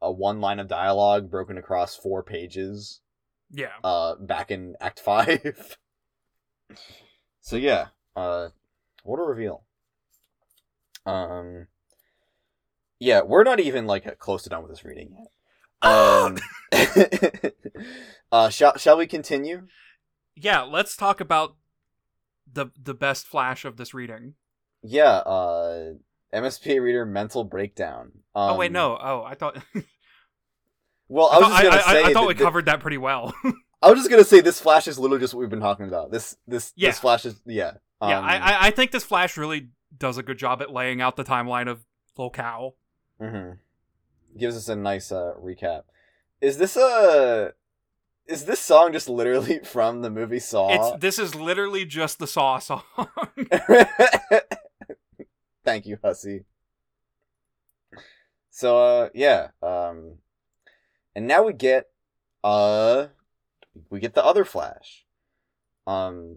a one line of dialogue broken across four pages yeah. uh back in act 5 so yeah uh what a reveal um yeah we're not even like close to done with this reading yet Oh! um uh shall, shall we continue Yeah, let's talk about the the best flash of this reading. yeah uh msp reader mental breakdown um, oh wait, no. Oh, I thought well i I, was thought, just gonna I, I- say I thought we that- covered that pretty well. i was just gonna say this flash is literally just what we've been talking about this this Yeah. this flash is yeah yeah, um, I, I I think this flash really does a good job at laying out the timeline of Lil Cal. Mm-hmm. Gives us a nice uh, recap. Is this a? Is this song just literally from the movie Saw? It's this is literally just the Saw song. Thank you, Hussie. So uh yeah, um and now we get uh we get the other Flash. Um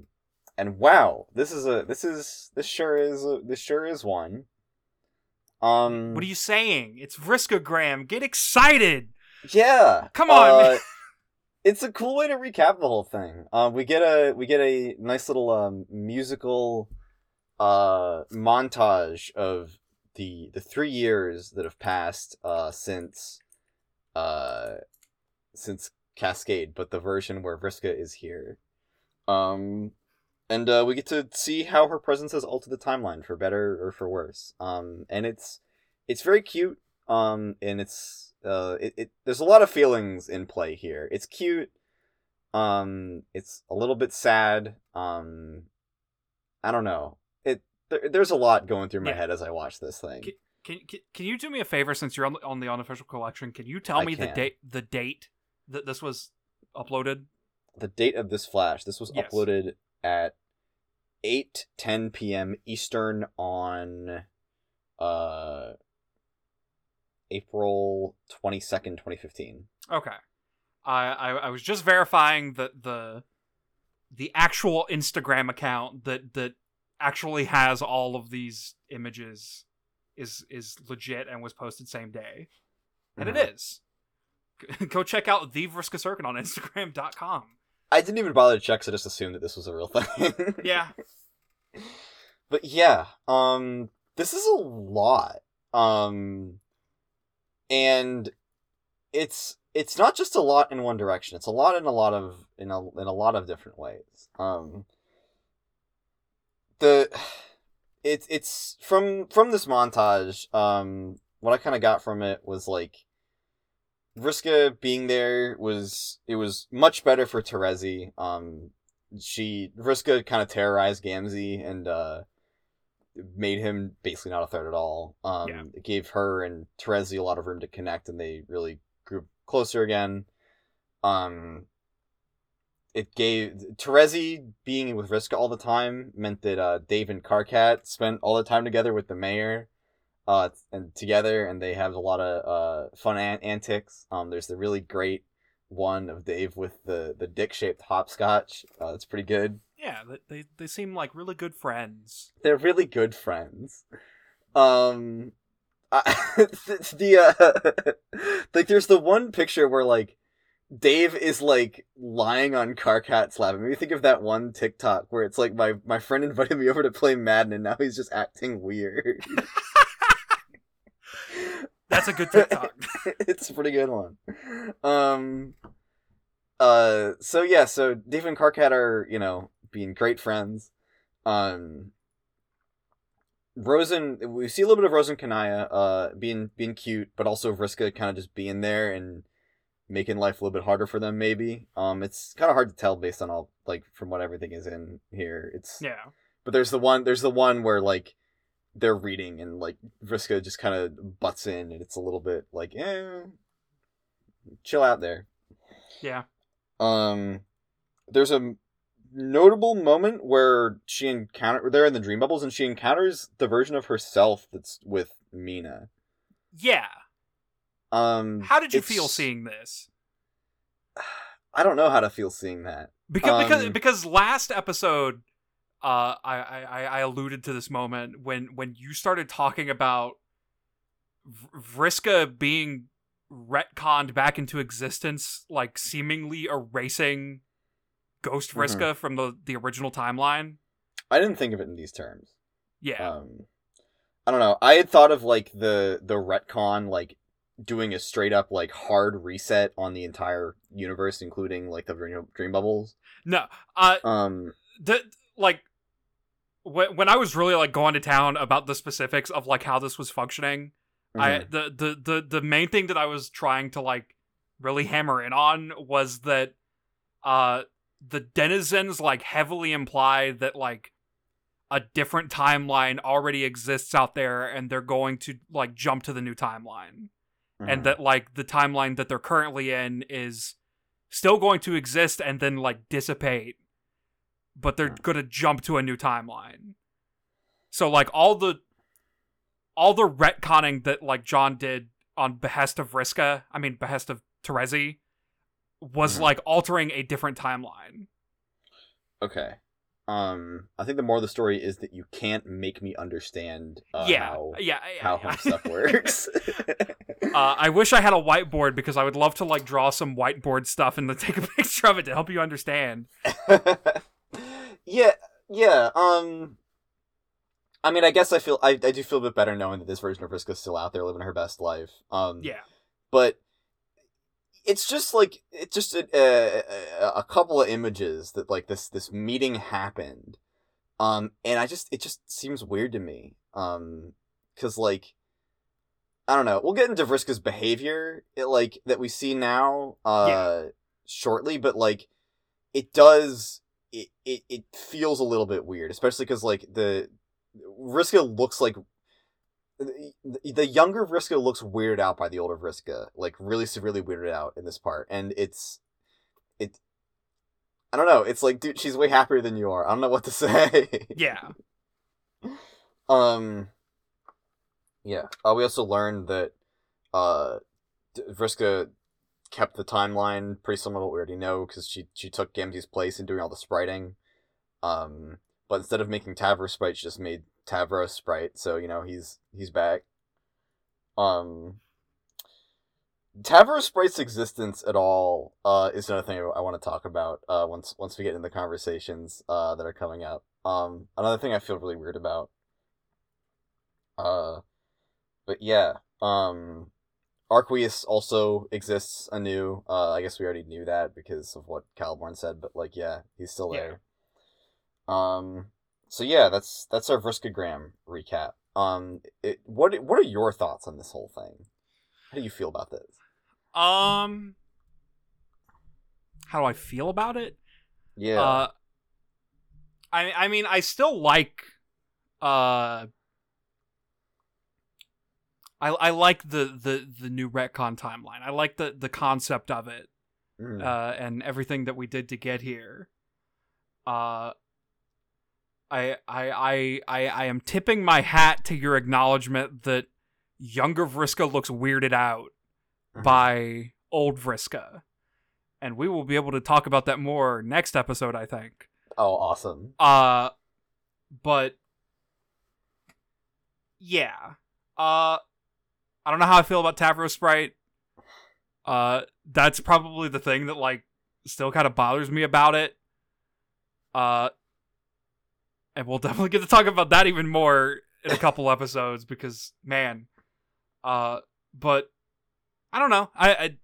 and wow, this is a this is this sure is a, this sure is one. Um what are you saying? It's Vriskagram. Get excited. Yeah. Come on, uh, it's a cool way to recap the whole thing. Um, we get a we get a nice little um musical uh montage of the the three years that have passed uh since uh since Cascade, but the version where Vriska is here. Um and uh, we get to see how her presence has altered the timeline for better or for worse. Um and it's it's very cute. Um and it's uh it, it there's a lot of feelings in play here. It's cute. Um it's a little bit sad. Um I don't know. There, there's a lot going through my Yeah. head as I watch this thing. Can, can can you do me a favor since you're on the, on the unofficial collection? Can you tell I me the date the date that this was uploaded? The date of this flash. This was Yes. uploaded at 8 10 p.m. Eastern on uh April 22nd, 2015. Okay. I, I I was just verifying that the the actual Instagram account that that actually has all of these images is is legit and was posted same day. And Mhm. it is. Go check out the Vriska Circuit on Instagram.com. I didn't even bother to check, so I just assumed that this was a real thing. Yeah. but yeah, um, this is a lot. Um, and it's it's not just a lot in one direction. It's a lot in a lot of in a in a lot of different ways. Um, the it's it's from from this montage. Um, what I kind of got from it was like. Vriska being there was it was much better for Terezi. Um, she Vriska kind of terrorized Gamzee and uh, made him basically not a threat at all. Um, Yeah. It gave her and Terezi a lot of room to connect, and they really grew closer again. Um, it gave Terezi being with Vriska all the time meant that uh, Dave and Karkat spent all the time together with the mayor. Uh, and together, and they have a lot of uh, fun an- antics. Um, there's the really great one of Dave with the the dick shaped hopscotch. Uh, it's pretty good. Yeah, they, they seem like really good friends. They're really good friends. Um, I, the uh, like there's the one picture where like Dave is like lying on Karkat's lap. It made me think of that one TikTok where it's like my my friend invited me over to play Madden, and now he's just acting weird. That's a good TikTok. it's a pretty good one. Um uh so yeah, so Dave and Karkat are, you know, being great friends. Um Rosen we see a little bit of Rosen Kanaya uh being being cute, but also Vriska kind of just being there and making life a little bit harder for them maybe. Um it's kind of hard to tell based on all like from what everything is in here. It's Yeah. but there's the one there's the one where like they're reading and like Vriska just kind of butts in and it's a little bit like eh chill out there. Yeah. Um there's a notable moment where she encounter they're in the dream bubbles and she encounters the version of herself that's with Meenah. Yeah. Um How did you feel seeing this? I don't know how to feel seeing that. Because because Um, because last episode, uh, I, I I- alluded to this moment when when you started talking about Vriska being retconned back into existence, like seemingly erasing Ghost Mhm. Vriska from the the original timeline. I didn't think of it in these terms. Yeah, um i don't know i had thought of like the the retcon like doing a straight up like hard reset on the entire universe including like the dream, dream bubbles no, uh, um the like when when I was really like going to town about the specifics of like how this was functioning. I mhm. the, the the the main thing that I was trying to like really hammer in on was that uh the denizens like heavily imply that like a different timeline already exists out there and they're going to like jump to the new timeline and Mhm. that like the timeline that they're currently in is still going to exist and then like dissipate but they're going to jump to a new timeline so like all the all the retconning that like John did on behest of Riska, I mean behest of Terezi, was Mhm. like altering a different timeline. okay um i think the more of the story is that you can't make me understand uh, yeah, how yeah, how yeah. stuff works uh, I wish I had a whiteboard because I would love to like draw some whiteboard stuff and then take a picture of it to help you understand. yeah, yeah. Um, I mean, I guess I feel I, I do feel a bit better knowing that this version of Vriska's still out there living her best life. Um, Yeah, but it's just like it's just a, a, a couple of images that like this this meeting happened, um, and I just it just seems weird to me, um, because like. I don't know. We'll get into Vriska's behavior, it, like that we see now, uh, shortly. But like, it does it, it it feels a little bit weird, especially because like the Vriska looks like the, younger Vriska looks weirded out by the older Vriska, like really severely weirded out in this part, and it's it. I don't know. It's like, dude, she's way happier than you are. I don't know what to say. Yeah. um. Yeah. Uh, we also learned that uh, Vriska kept the timeline pretty similar to what we already know because she she took Gamzee's place in doing all the spriting. Um, but instead of making Tavro sprite, she just made Tavro sprite. So you know he's he's back. Um, Tavros sprite's existence at all uh, is another thing I, want to talk about. Uh, once once we get into the conversations uh, that are coming up. Um, another thing I feel really weird about. Uh, but yeah. Um, Arquius also exists anew. Uh, I guess we already knew that because of what Caliborn said, but like, yeah, he's still there. Um, so yeah, that's that's our Vriskagram recap. Um, it, what what are your thoughts on this whole thing? How do you feel about this? Um, how do I feel about it? Yeah. Uh, I I mean, I still like uh I I like the the the new retcon timeline. I like the the concept of it, Mm. uh, and everything that we did to get here. Uh, I I I I I am tipping my hat to your acknowledgement that younger Vriska looks weirded out Mhm. by old Vriska, and we will be able to talk about that more next episode. I think. oh, awesome. Uh, but yeah. Uh, I don't know how I feel about Tavro Sprite. Uh, that's probably the thing that like still kind of bothers me about it. Uh, and we'll definitely get to talk about that even more in a couple episodes because man, uh, but I don't know. I I,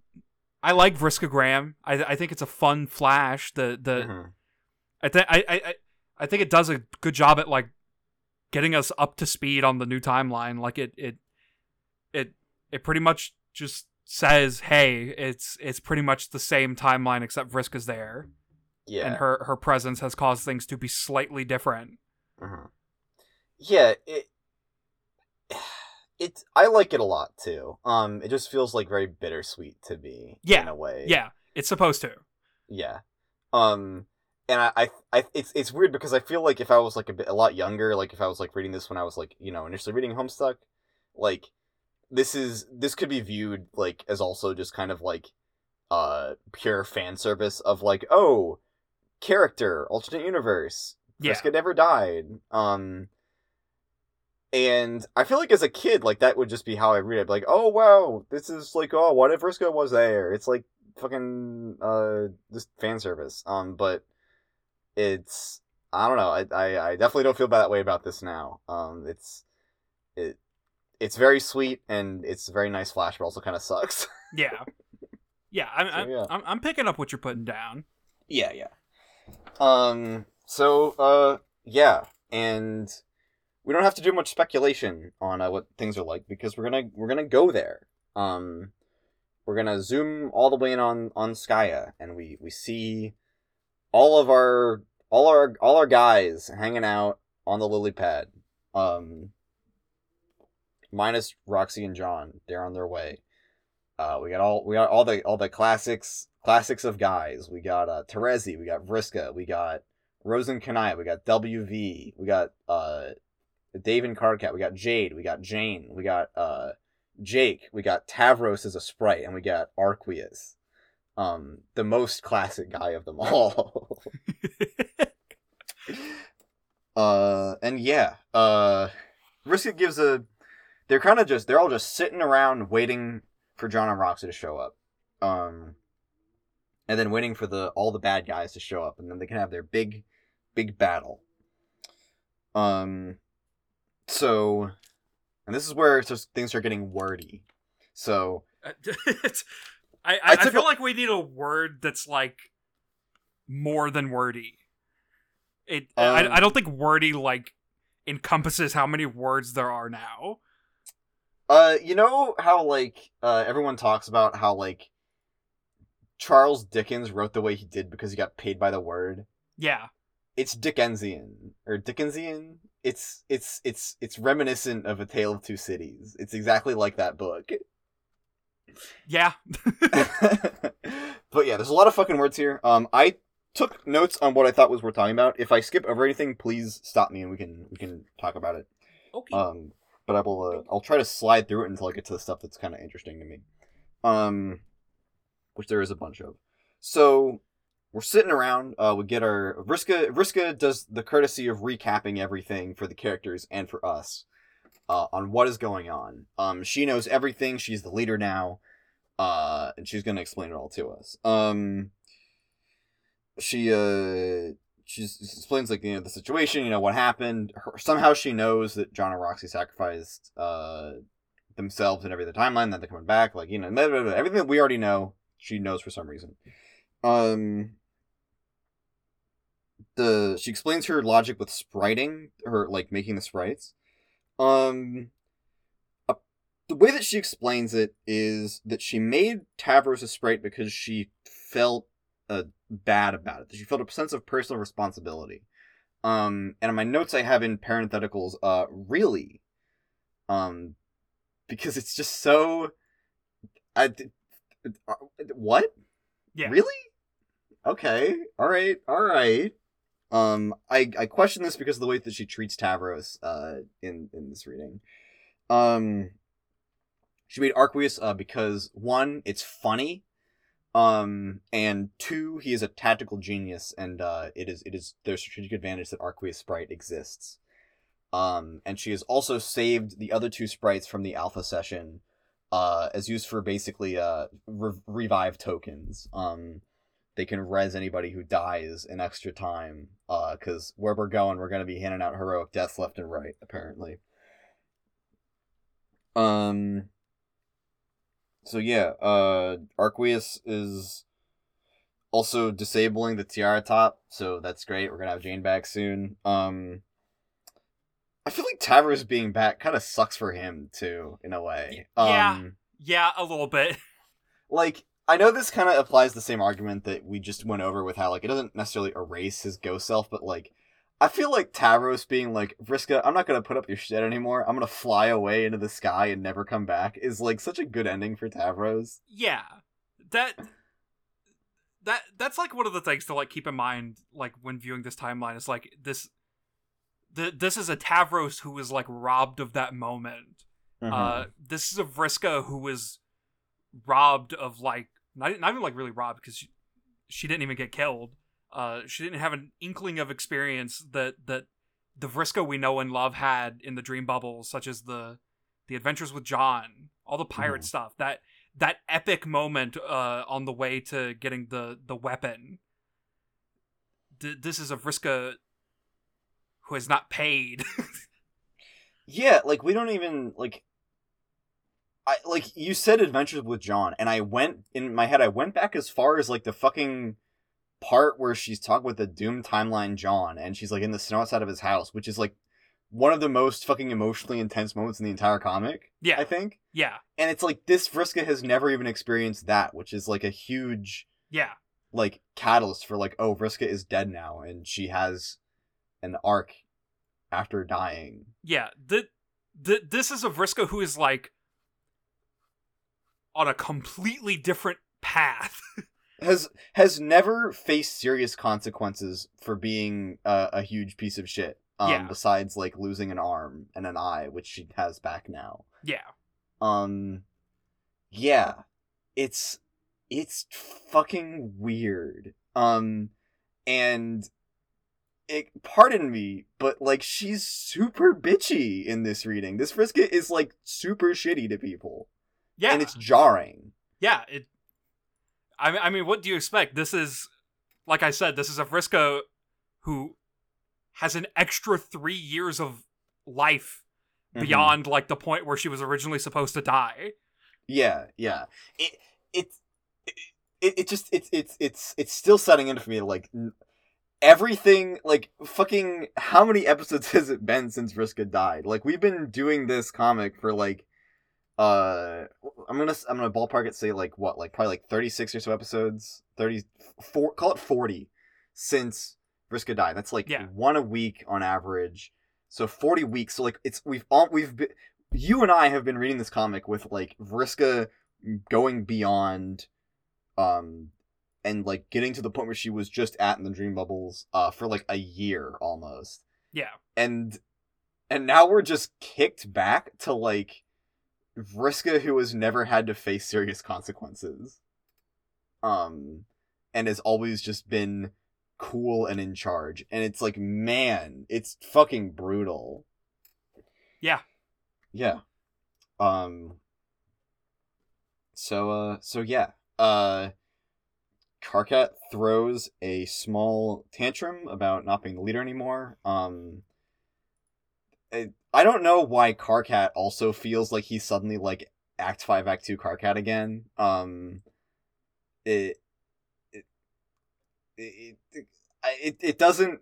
I like Vriskagram. I I think it's a fun flash. The the Mhm. I think I, I I- I think it does a good job at like getting us up to speed on the new timeline. Like it it it it pretty much just says, "Hey, it's it's pretty much the same timeline except Vriska's there, Yeah. and her her presence has caused things to be slightly different." Mhm. Yeah, it it I like it a lot too. Um, it just feels like very bittersweet to me. Yeah, in a way. Yeah, it's supposed to. Yeah. Um, and I, I, I, it's it's weird because I feel like if I was like a bit a lot younger, like if I was like reading this when I was like you know initially reading Homestuck, like this is this could be viewed like as also just kind of like uh pure fan service of like oh character alternate universe Yeah. Vriska never died um and I feel like as a kid like that would just be how I read it I'd be like oh wow this is like oh what if Vriska was there it's like fucking uh this fan service um but it's I don't know I, I I definitely don't feel that way about this now um it's it it's very sweet and it's a very nice flash but also kind of sucks Yeah, yeah. I'm I'm, yeah. I'm I'm picking up what you're putting down. yeah yeah um so uh yeah and we don't have to do much speculation on uh, what things are like because we're gonna we're gonna go there. Um we're gonna zoom all the way in on on Skaia and we we see all of our all our all our guys hanging out on the lily pad um minus Roxy and John. They're on their way. Uh we got all we got all the all the classics classics of guys we got uh Terezi we got Vriska we got Rosen Kanaya we got WV we got uh Dave and Karkat we got Jade we got Jane we got uh Jake, we got Tavros as a sprite, and we got Arquius, um, the most classic guy of them all. uh, and yeah, uh, Riska gives a. They're kind of just they're all just sitting around waiting for John and Roxy to show up, um, and then waiting for the all the bad guys to show up, and then they can have their big, big battle. Um, so and this is where things are getting wordy. So I I, I I feel a- like we need a word that's like more than wordy. It Um, I, I don't think wordy like encompasses how many words there are now. Uh, you know how like uh everyone talks about how like Charles Dickens wrote the way he did because he got paid by the word. Yeah. It's Dickensian or Dickensian. it's it's it's it's reminiscent of a tale of two cities it's exactly like that book Yeah. but yeah there's a lot of fucking words here um i took notes on what i thought was worth talking about if i skip over anything please stop me and we can we can talk about it okay. um but i will uh, i'll try to slide through it until i get to the stuff that's kind of interesting to me um which there is a bunch of so we're sitting around. Uh, we get our Vriska. Vriska does the courtesy of recapping everything for the characters and for us uh, on what is going on. Um, she knows everything. She's the leader now, uh, and she's gonna explain it all to us. Um, she uh, she explains like you know the situation. You know what happened. Her, somehow she knows that John and Roxy sacrificed uh themselves and every other timeline that they're coming back. Like you know blah, blah, blah, everything that we already know. She knows for some reason. Um, the she explains her logic with spriting her like making the sprites. Um the way that she explains it is that she made Tavros a sprite because she felt uh, bad about it she felt a sense of personal responsibility. Um and in my notes i have in parentheticals uh really? Um because it's just so I, what yeah. really okay all right all right um, I I question this because of the way that she treats Tavros uh in in this reading. Um, she made Arquius uh because one, it's funny, um, and two, he is a tactical genius, and uh, it is it is their strategic advantage that Arquius sprite exists. Um, and she has also saved the other two sprites from the alpha session, uh, as used for basically uh re- revive tokens. Um, they can res anybody who dies in extra time. Uh, because where we're going, we're gonna be handing out heroic deaths left and right, apparently. Um. So yeah, uh, Arquius is also disabling the tiara top, so that's great. We're gonna have Jane back soon. Um. I feel like Tavros being back kind of sucks for him too, in a way. Yeah. Um, yeah, a little bit. like I know this kind of applies the same argument that we just went over with how like it doesn't necessarily erase his ghost self, but like I feel like Tavros being like Vriska, I'm not gonna put up your shit anymore. I'm gonna fly away into the sky and never come back is like such a good ending for Tavros. Yeah, that that that's like one of the things to like keep in mind, like when viewing this timeline is like this. This is a Tavros who was like robbed of that moment. Mm-hmm. Uh, this is a Vriska who was robbed of like not, not even like really robbed because she, she didn't even get killed. Uh, she didn't have an inkling of experience that that the Vriska we know and love had in the dream bubbles, such as the the adventures with John, all the pirate Mhm. stuff. That that epic moment uh, on the way to getting the the weapon. D- this is a Vriska who has not paid. Yeah, like we don't even like I like you said adventures with John and I went in my head I went back as far as like the fucking part where she's talking with the Doom timeline John and she's like in the snow outside of his house, which is like one of the most fucking emotionally intense moments in the entire comic, yeah, I think. yeah, And it's like this Vriska has never even experienced that, which is like a huge yeah, like catalyst for like oh Vriska is dead now and she has an arc after dying. yeah. The, the this is a Vriska who is like on a completely different path. has has never faced serious consequences for being a, a huge piece of shit. Um, Yeah. besides like losing an arm and an eye, which she has back now. yeah, Um, yeah, it's it's fucking weird. Um, and it pardon me, but like she's super bitchy in this reading. This Vriska is like super shitty to people, yeah, and it's jarring. yeah. It. I mean, I mean, what do you expect? This is, like I said, this is a Frisco who has an extra three years of life Mhm. beyond like the point where she was originally supposed to die. Yeah, yeah. It it it, it just it's it's it's it's still setting in for me like everything like fucking how many episodes has it been since Vriska died? Like we've been doing this comic for like uh I'm going to I'm going to ballpark it say like what? Like probably like 36 or so episodes, 34 call it 40 since Vriska died. That's like Yeah. one a week on average. So 40 weeks. So like it's we've all we've been, you and I have been reading this comic with like Vriska going beyond um and like getting to the point where she was just at in the dream bubbles uh for like a year almost. Yeah. And and now we're just kicked back to like Vriska who has never had to face serious consequences. Um and has always just been cool and in charge. And it's like, man, it's fucking brutal. Yeah. Yeah. Um so uh so yeah. Uh Karkat throws a small tantrum about not being the leader anymore. Um I, I don't know why Karkat also feels like he's suddenly like Act 5 Act 2 Karkat again. Um it it it, it, it, it doesn't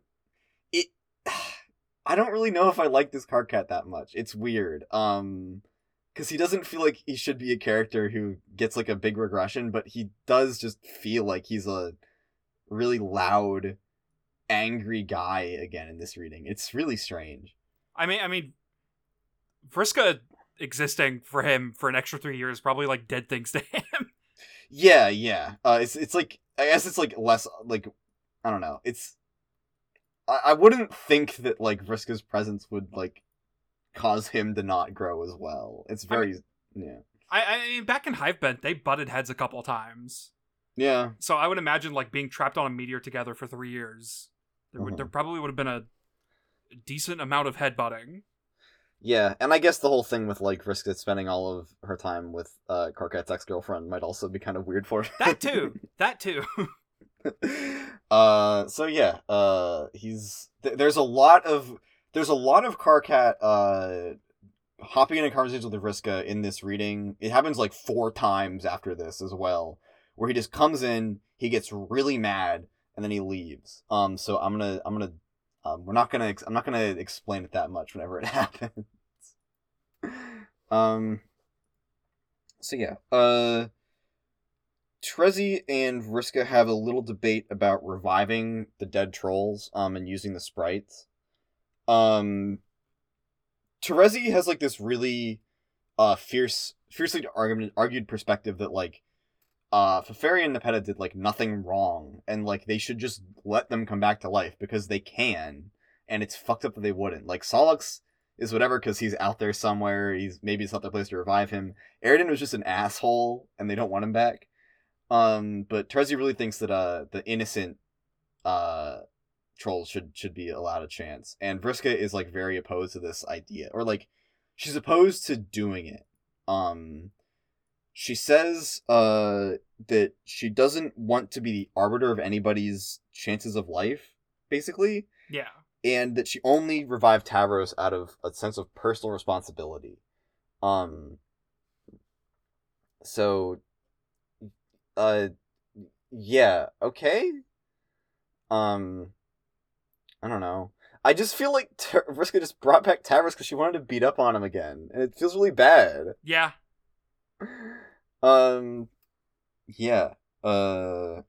it I don't really know if I like this Karkat that much. It's weird. Um because he doesn't feel like he should be a character who gets like a big regression, but he does just feel like he's a really loud, angry guy again in this reading. It's really strange. I mean, I mean, Vriska existing for him for an extra three years probably like dead things to him. Yeah, yeah. Uh, it's it's like I guess it's like less like I don't know. It's I, I wouldn't think that like Vriska's presence would like cause him to not grow as well. It's very I yeah. I, I mean, back in Hivebent, they butted heads a couple times. Yeah. So I would imagine like being trapped on a meteor together for three years. There would Mhm. there probably would have been a decent amount of headbutting. Yeah, and I guess the whole thing with like Vriska spending all of her time with uh Karkat's ex girlfriend might also be kind of weird for her. That too. that too. uh so yeah uh he's th- there's a lot of there's a lot of Karkat uh hopping into conversations with Vriska in this reading. It happens like four times after this as well where he just comes in he gets really mad and then he leaves. Um so i'm gonna i'm gonna um, we're not gonna ex- i'm not gonna explain it that much whenever it happens. Um so yeah uh Terezi and Vriska have a little debate about reviving the dead trolls um and using the sprites. Um Terezi has like this really uh fierce fiercely argument argued perspective that like uh Feferi and Nepeta did like nothing wrong and like they should just let them come back to life because they can and it's fucked up that they wouldn't. Like Sollux is whatever because he's out there somewhere. He's maybe it's not the place to revive him. Eridan was just an asshole and they don't want him back. Um, but Terezi really thinks that uh the innocent uh trolls should should be allowed a chance, and Vriska is like very opposed to this idea, or like she's opposed to doing it. Um, she says uh that she doesn't want to be the arbiter of anybody's chances of life, basically, yeah. and that she only revived Tavros out of a sense of personal responsibility. Um so uh yeah, okay. Um I don't know. I just feel like Ter- Vriska just brought back Tavros because she wanted to beat up on him again, and it feels really bad. Yeah. Um, yeah. Uh,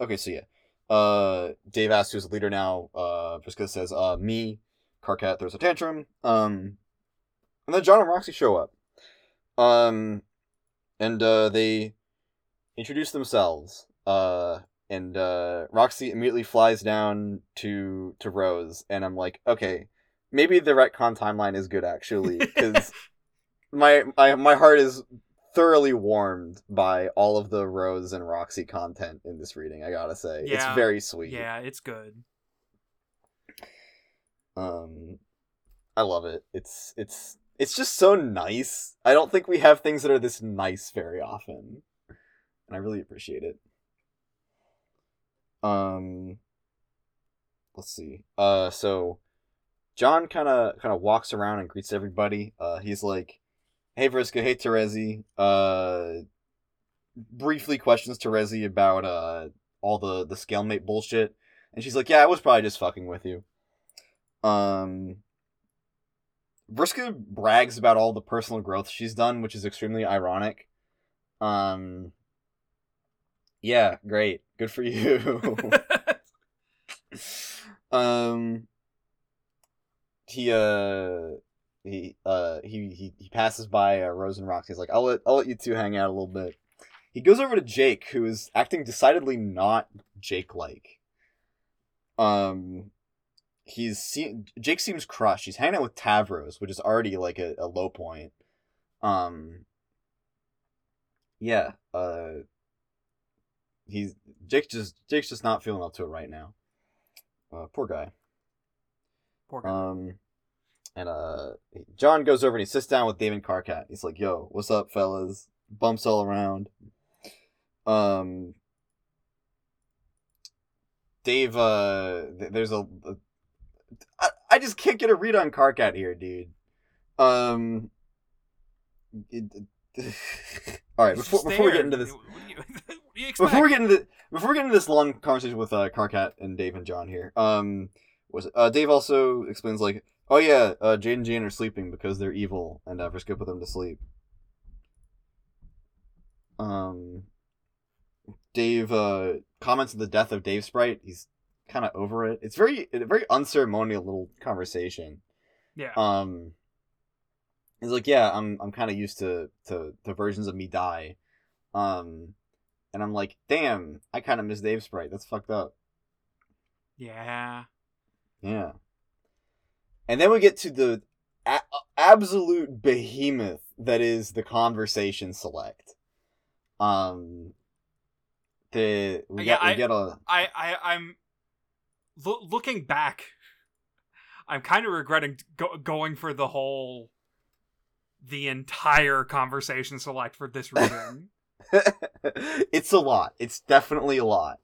okay, so yeah. Uh, Dave asks who's the leader now. Uh, Vriska says, uh, me. Karkat throws a tantrum. Um, and then John and Roxy show up. Um, and uh, they introduce themselves. Uh, and uh, Roxy immediately flies down to to Rose, and I'm like, okay, maybe the retcon timeline is good actually, because my my my heart is thoroughly warmed by all of the Rose and Roxy content in this reading. I gotta say, Yeah. it's very sweet. Yeah, it's good. Um, I love it. It's it's it's just so nice. I don't think we have things that are this nice very often, and I really appreciate it. Um, let's see. Uh, so John kind of kind of walks around and greets everybody. Uh, he's like, "Hey Vriska, hey Terezi." Uh, briefly questions Terezi about uh all the the scalemate bullshit, and she's like, "Yeah, I was probably just fucking with you." Um, Vriska brags about all the personal growth she's done, which is extremely ironic. Um, yeah, great, good for you. um, he uh he uh he he, he passes by uh, Rose and Roxy. He's like, I'll let I'll let you two hang out a little bit. He goes over to Jake, who is acting decidedly not Jake like. Um, he's see- Jake seems crushed. He's hanging out with Tavros, which is already like a, a low point. Um, yeah. Uh, he's Jake just Jake's just not feeling up to it right now. Uh, poor guy. Poor guy. Um, and uh, John goes over and he sits down with David Karkat. He's like, "Yo, what's up, fellas?" Bumps all around. Um, Dave, uh, th- there's a, a I, I just can't get a read on Karkat here, dude. Um, it, all right, before before we get into this, What do you, what do you expect? before we get into before we get into this long conversation with uh, Karkat and Dave and John here, um, was uh, Dave also explains like, oh yeah, uh, Jade and Jane are sleeping because they're evil, and uh, Vriska put them to sleep. Um, Dave uh comments on the death of Dave Sprite. He's kind of over it. It's very a very unceremonial little conversation. yeah. Um, he's like, yeah, I'm I'm kind of used to, to to versions of me die, um, and I'm like, damn, I kind of miss Dave Sprite. That's fucked up. yeah. Yeah. And then we get to the a- absolute behemoth that is the conversation select. Um, the we Yeah, get we I- get a I, I I'm loo- looking back. I'm kind of regretting go- going for the whole, the entire conversation select for this reading. it's a lot. It's definitely a lot.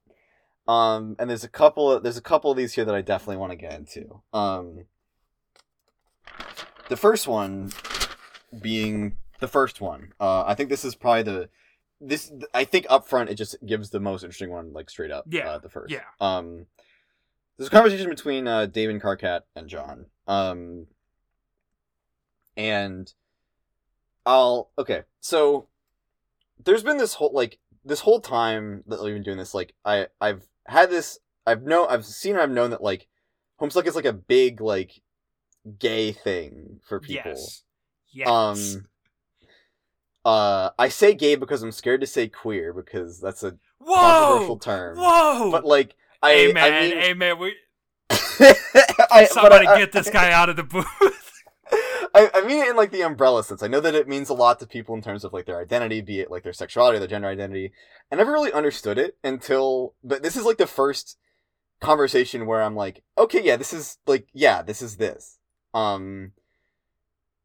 Um, and there's a couple of there's a couple of these here that I definitely want to get into. Um, the first one being the first one. Uh, I think this is probably the this. I think up front it just gives the most interesting one, like straight up. Yeah, uh, the first. yeah. Um, there's a conversation between uh, Dave and Karkat and John. Um, and I'll okay. So there's been this whole like this whole time that we've been doing this. Like I I've had this. I've know I've seen. I've known that like Homestuck is like a big like gay thing for people. Yes. Yes. Um. Uh, I say gay because I'm scared to say queer because that's a controversial term. Whoa! But like, I, hey I mean, hey man, we I, somebody I- get this guy out of the booth. I, I mean it in like the umbrella sense. I know that it means a lot to people in terms of like their identity, be it like their sexuality, or their gender identity. I never really understood it until, but this is like the first conversation where I'm like, okay, yeah, this is like, yeah, this is this. Um,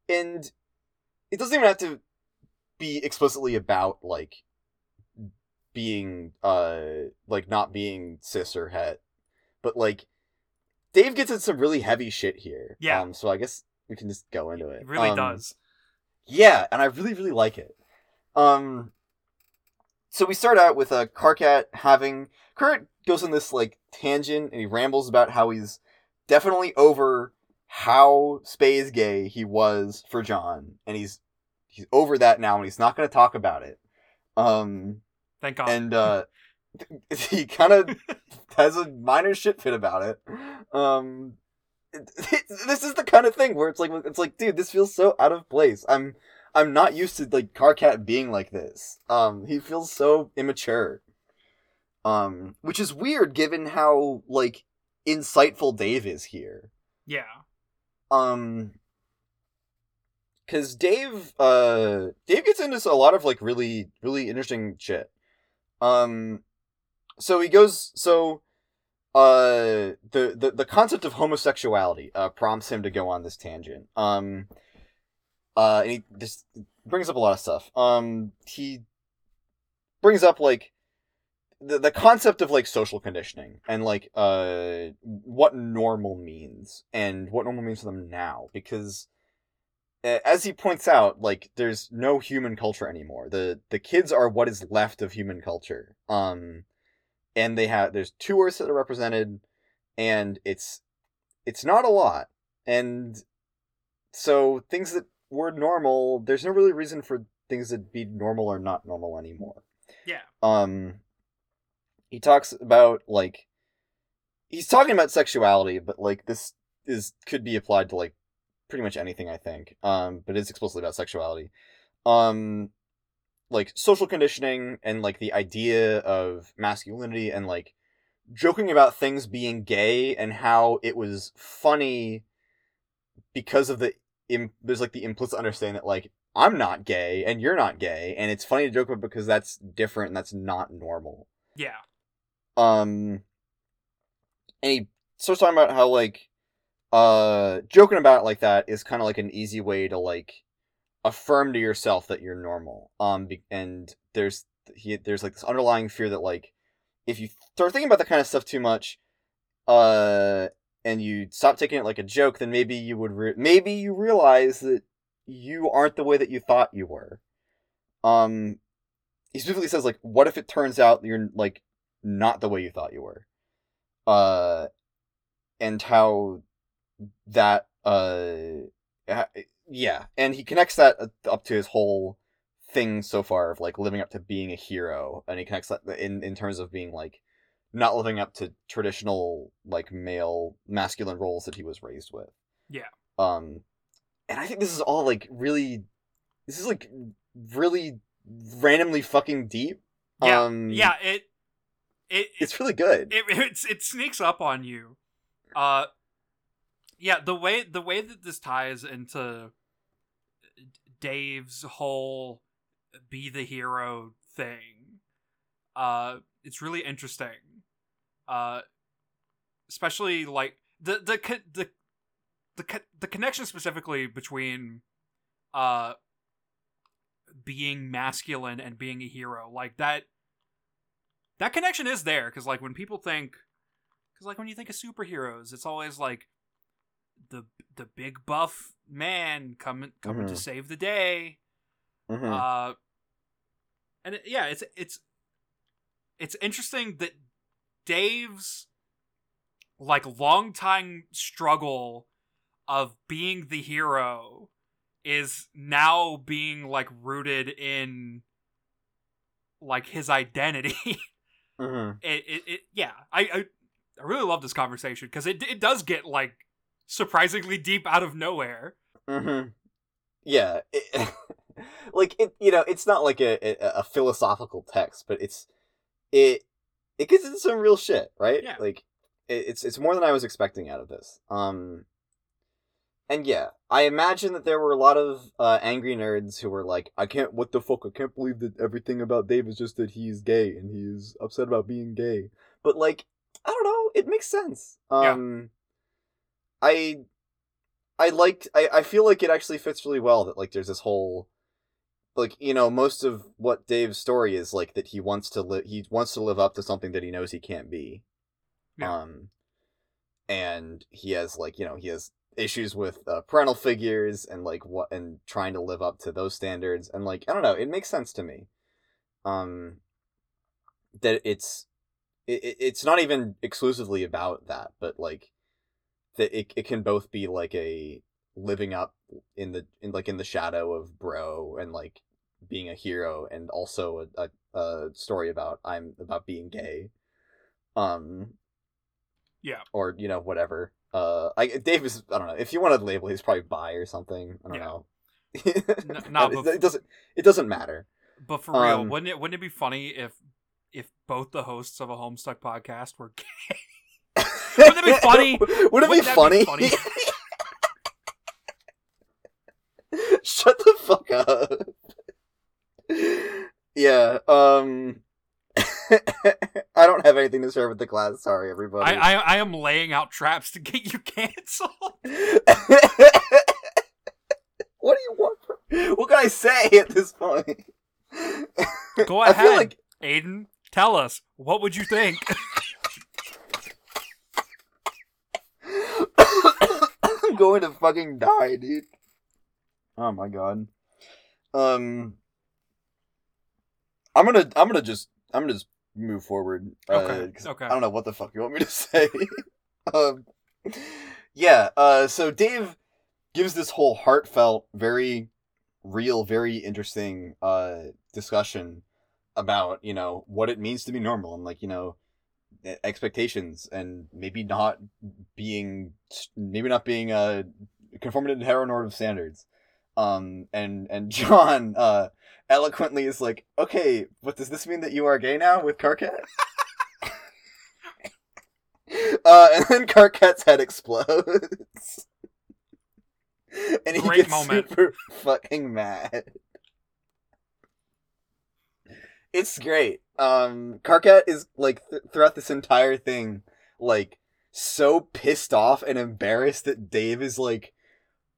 and it doesn't even have to be explicitly about like being, uh, like not being cis or het, but like Dave gets into some really heavy shit here. Yeah. Um, so I guess we can just go into it. It really Um, does. Yeah, and I really, really like it. Um, so we start out with a uh, Karkat having Kurt goes on this like tangent and he rambles about how he's definitely over how Spay's gay he was for John, and he's he's over that now, and he's not going to talk about it. Um, Thank God. and uh, he kind of has a minor shit fit about it. Um, this is the kind of thing where it's like it's like, dude, this feels so out of place. I'm I'm not used to like Karkat being like this. Um, he feels so immature. Um, which is weird given how like insightful Dave is here. yeah. Um, because Dave, uh, Dave gets into a lot of like really, really interesting shit. Um, so he goes, so, uh, the the the concept of homosexuality uh prompts him to go on this tangent. Um, uh, and he just brings up a lot of stuff. Um, he brings up like the the concept of like social conditioning and like uh what normal means and what normal means to them now because as he points out like there's no human culture anymore the the kids are what is left of human culture um and they have there's two earths that are represented and it's it's not a lot and so things that were normal there's no really reason for things to be normal or not normal anymore Yeah. um he talks about like he's talking about sexuality but like this is could be applied to like pretty much anything I think. Um, but it's explicitly about sexuality. Um, like social conditioning and like the idea of masculinity and like joking about things being gay and how it was funny because of the Im- there's like the implicit understanding that like I'm not gay and you're not gay and it's funny to joke about because that's different and that's not normal. Yeah. Um and he starts talking about how like uh joking about it like that is kind of like an easy way to like affirm to yourself that you're normal. Um and there's he there's like this underlying fear that like if you start thinking about that kind of stuff too much uh and you stop taking it like a joke then maybe you would re- maybe you realize that you aren't the way that you thought you were. Um he specifically says like what if it turns out you're like not the way you thought you were uh and how that uh yeah and he connects that uh, up to his whole thing so far of like living up to being a hero and he connects that in in terms of being like not living up to traditional like male masculine roles that he was raised with Yeah. um and i think this is all like really this is like really randomly fucking deep Yeah. um yeah. It. It. it's really good it, it's, it sneaks up on you. Uh, yeah, the way the way that this ties into Dave's whole be the hero thing, uh, it's really interesting. Uh, especially like the the the the the connection specifically between uh being masculine and being a hero like that that connection is there because like when people think because like when you think of superheroes it's always like the the big buff man coming coming to Mhm. save the day Mhm. uh and it, yeah it's it's it's interesting that dave's like long time struggle of being the hero is now being like rooted in like his identity Mhm. it, it, it yeah I, I i really love this conversation because it, it does get like surprisingly deep out of nowhere Mm-hmm. Yeah, it, like it. You know, it's not like a, a a philosophical text, but it's it it gets into some real shit, right? Yeah. Like it, it's it's more than I was expecting out of this. Um, and yeah, I imagine that there were a lot of uh, angry nerds who were like, "I can't. What the fuck? I can't believe that everything about Dave is just that he's gay and he's upset about being gay." But like, I don't know. It makes sense. Yeah. Um, I I liked I, I feel like it actually fits really well that like there's this whole like you know most of what Dave's story is like that he wants to live he wants to live up to something that he knows he can't be. Yeah. Um and he has like you know he has issues with uh, parental figures and like what and trying to live up to those standards and like I don't know it makes sense to me. Um that it's it, it- it's not even exclusively about that but like that it, it can both be like a living up in the in like in the shadow of bro and like being a hero and also a, a, a story about i'm about being gay um Yeah. or you know whatever uh i dave is i don't know if you want to label he's probably bi or something i don't Yeah. know nah, it, it doesn't it doesn't matter But for real, Um, wouldn't it wouldn't it be funny if if both the hosts of a Homestuck podcast were gay? Wouldn't it be funny? Would it Wouldn't be that funny? be funny? Shut the fuck up. yeah, um I don't have anything to share with the class, sorry everybody. I, I I am laying out traps to get you canceled. what do you want from What can I say at this point? Go ahead. like Aiden, tell us what would you think? I'm going to fucking die, dude. Oh my god. Um I'm gonna I'm gonna just I'm gonna just move forward. uh, Okay, okay. I don't know what the fuck you want me to say. um Yeah, uh so Dave gives this whole heartfelt, very real, very interesting uh discussion about, you know, what it means to be normal and like, you know, expectations and maybe not being maybe not being uh conforming to heteronormative standards um and and john uh eloquently is like okay but does this mean that you are gay now with karkat uh and then karkat's head explodes and he Great gets moment. super fucking mad it's great. Um, Karkat is like th- throughout this entire thing, like so pissed off and embarrassed that Dave is like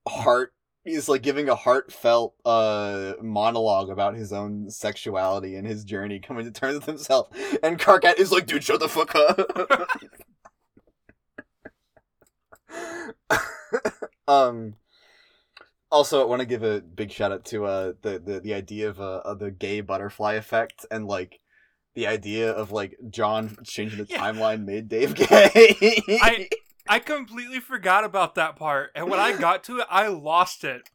heart is like giving a heartfelt uh monologue about his own sexuality and his journey coming to terms with himself, and Karkat is like, "Dude, shut the fuck up." um also, I want to give a big shout out to uh the the, the idea of uh of the gay butterfly effect and like the idea of like John changing the Yeah. timeline made Dave gay. I I completely forgot about that part, and when I got to it, I lost it.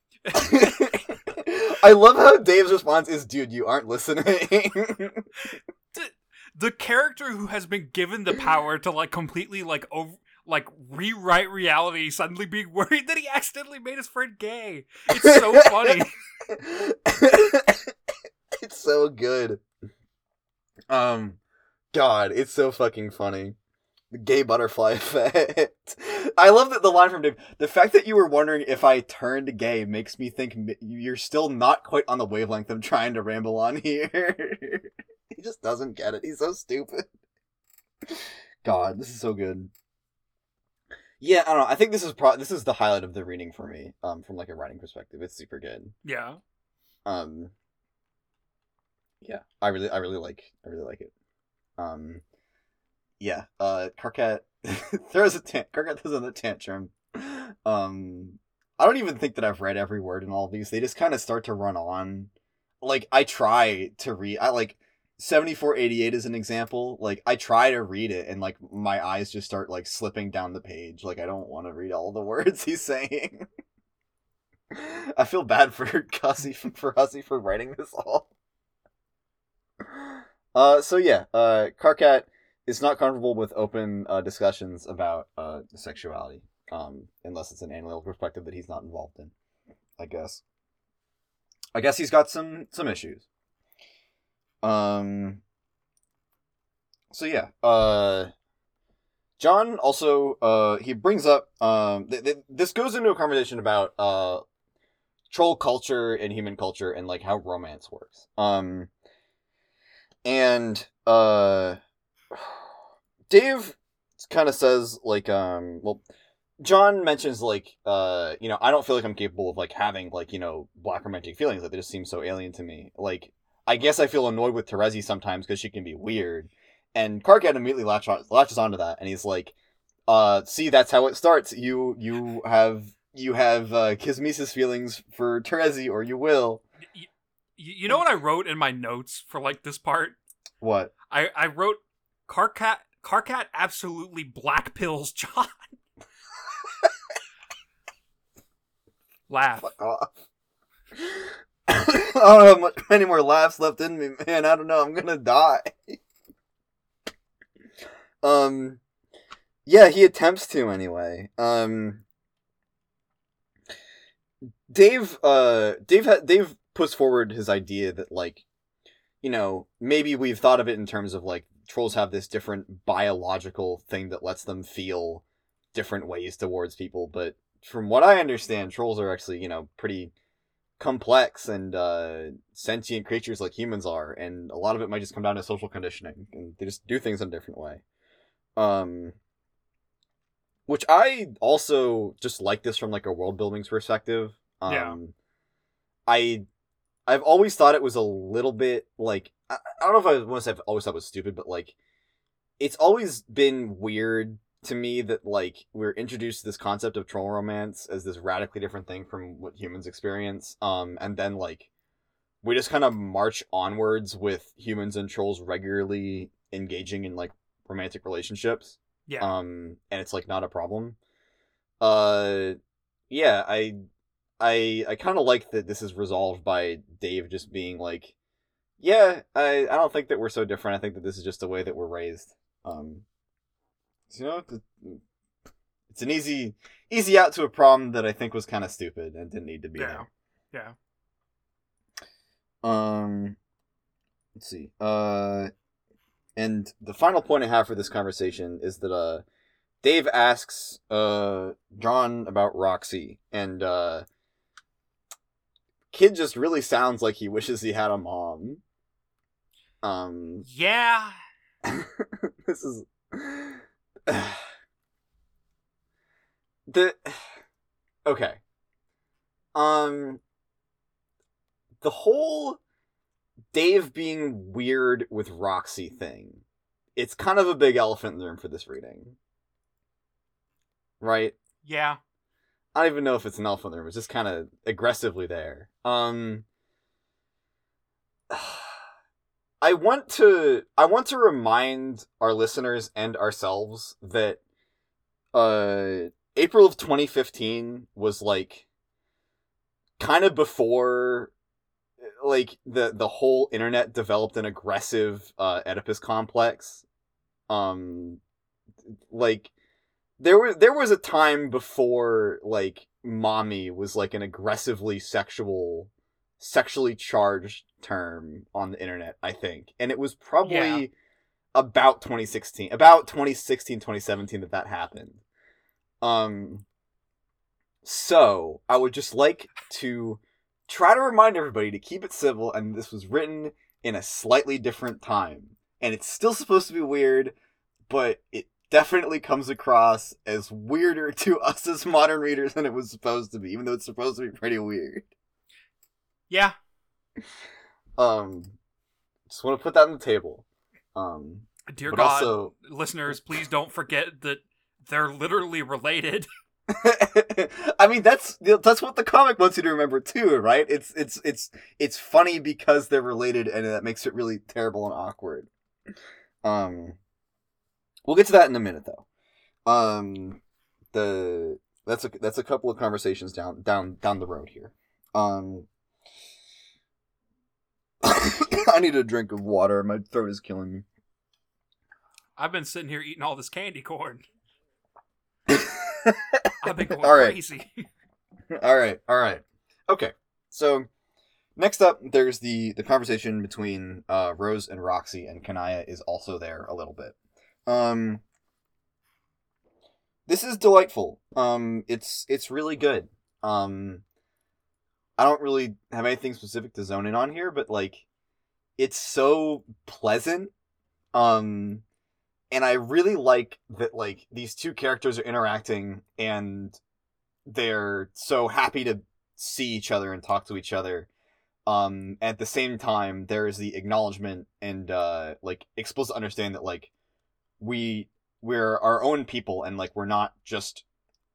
I love how Dave's response is, "Dude, you aren't listening." The character who has been given the power to like completely like over like rewrite reality suddenly being worried that he accidentally made his friend gay. It's so funny. it's so good. Um, God, it's so fucking funny. The gay butterfly effect. I love that the line from Dave. The fact that you were wondering if I turned gay makes me think you're still not quite on the wavelength I'm trying to ramble on here. he just doesn't get it. He's so stupid. God, this is so good. Yeah, I don't know. I think this is pro- this is the highlight of the reading for me. Um, from like a writing perspective, it's super good. Yeah. Um, yeah, I really, I really like, I really like it. Um, yeah. Uh, Karkat throws a tant. Karkat throws in the tantrum. Um, I don't even think that I've read every word in all these. They just kind of start to run on. Like I try to read. I like. 7488 is an example like i try to read it and like my eyes just start like slipping down the page like i don't want to read all the words he's saying I feel bad for Hussie for Hussie for writing this all. Uh, so yeah, uh, Karkat is not comfortable with open uh, discussions about uh, sexuality, um, unless it's an analytical perspective that he's not involved in. I guess. I guess he's got some some issues. Um. So yeah, uh, John also uh he brings up um th- th- this goes into a conversation about uh troll culture and human culture and like how romance works. Um and uh Dave kind of says like um well John mentions like uh you know I don't feel like I'm capable of like having like you know black romantic feelings like they just seem so alien to me. Like I guess I feel annoyed with Terezi sometimes because she can be weird. And Karkat immediately latch on, latches onto that and he's like uh see that's how it starts. You you have you have uh Kismesis feelings for Terezi or you will. Y- You know what I wrote in my notes for like this part? What? I I wrote Karkat Karkat absolutely black pills John. Laugh. Fuck off. I don't have much, many more laughs left in me, man. I don't know. I'm gonna die. um, yeah, he attempts to anyway. Um, Dave, uh, Dave, ha- Dave puts forward his idea that like, you know, maybe we've thought of it in terms of like trolls have this different biological thing that lets them feel different ways towards people, but from what I understand, trolls are actually, you know, pretty complex and uh, sentient creatures like humans are, and a lot of it might just come down to social conditioning, and they just do things in a different way. Um, which I also just like this from like a world building perspective. Um, Yeah. I, I've always thought it was a little bit like I, I don't know if I want to say I've always thought it was stupid, but like, it's always been weird to me that like we're introduced to this concept of troll romance as this radically different thing from what humans experience um and then like we just kind of march onwards with humans and trolls regularly engaging in like romantic relationships Yeah. um and it's like not a problem uh yeah i i i kind of like that this is resolved by dave just being like yeah i i don't think that we're so different i think that this is just the way that we're raised um you know, it's an easy easy out to a problem that I think was kind of stupid and didn't need to be Yeah. Yeah. Um, let's see. Uh, and the final point I have for this conversation is that uh, Dave asks uh John about Roxy, and uh, kid just really sounds like he wishes he had a mom. Um, Yeah. this is the okay um the whole dave being weird with roxy thing it's kind of a big elephant in the room for this reading right Yeah. I don't even know if it's an elephant in the room it's just kind of aggressively there um I want to I want to remind our listeners and ourselves that uh April of 2015 was like kind of before like the the whole internet developed an aggressive uh Oedipus complex. Um like there was there was a time before like mommy was like an aggressively sexual sexually charged term on the internet, I think. And it was probably Yeah. about 2016, about 2016, 2017 that that happened. Um so, I would just like to try to remind everybody to keep it civil and this was written in a slightly different time. And it's still supposed to be weird, but it definitely comes across as weirder to us as modern readers than it was supposed to be, even though it's supposed to be pretty weird. Yeah. Um, just want to put that on the table. Um, Dear God, also, listeners, please don't forget that they're literally related. I mean that's that's what the comic wants you to remember too, right? It's it's it's it's funny because they're related, and that makes it really terrible and awkward. Um, we'll get to that in a minute, though. Um, the that's a that's a couple of conversations down down down the road here. Um. I need a drink of water. My throat is killing me. I've been sitting here eating all this candy corn. I've been going All right. crazy. all right, all right. Okay. So next up there's the the conversation between uh Rose and Roxy and Kanaya is also there a little bit. Um This is delightful. Um it's it's really good. Um I don't really have anything specific to zone in on here, but like it's so pleasant. Um and I really like that like these two characters are interacting and they're so happy to see each other and talk to each other. Um, at the same time, there is the acknowledgement and uh, like explicit understanding that like we we're our own people and like we're not just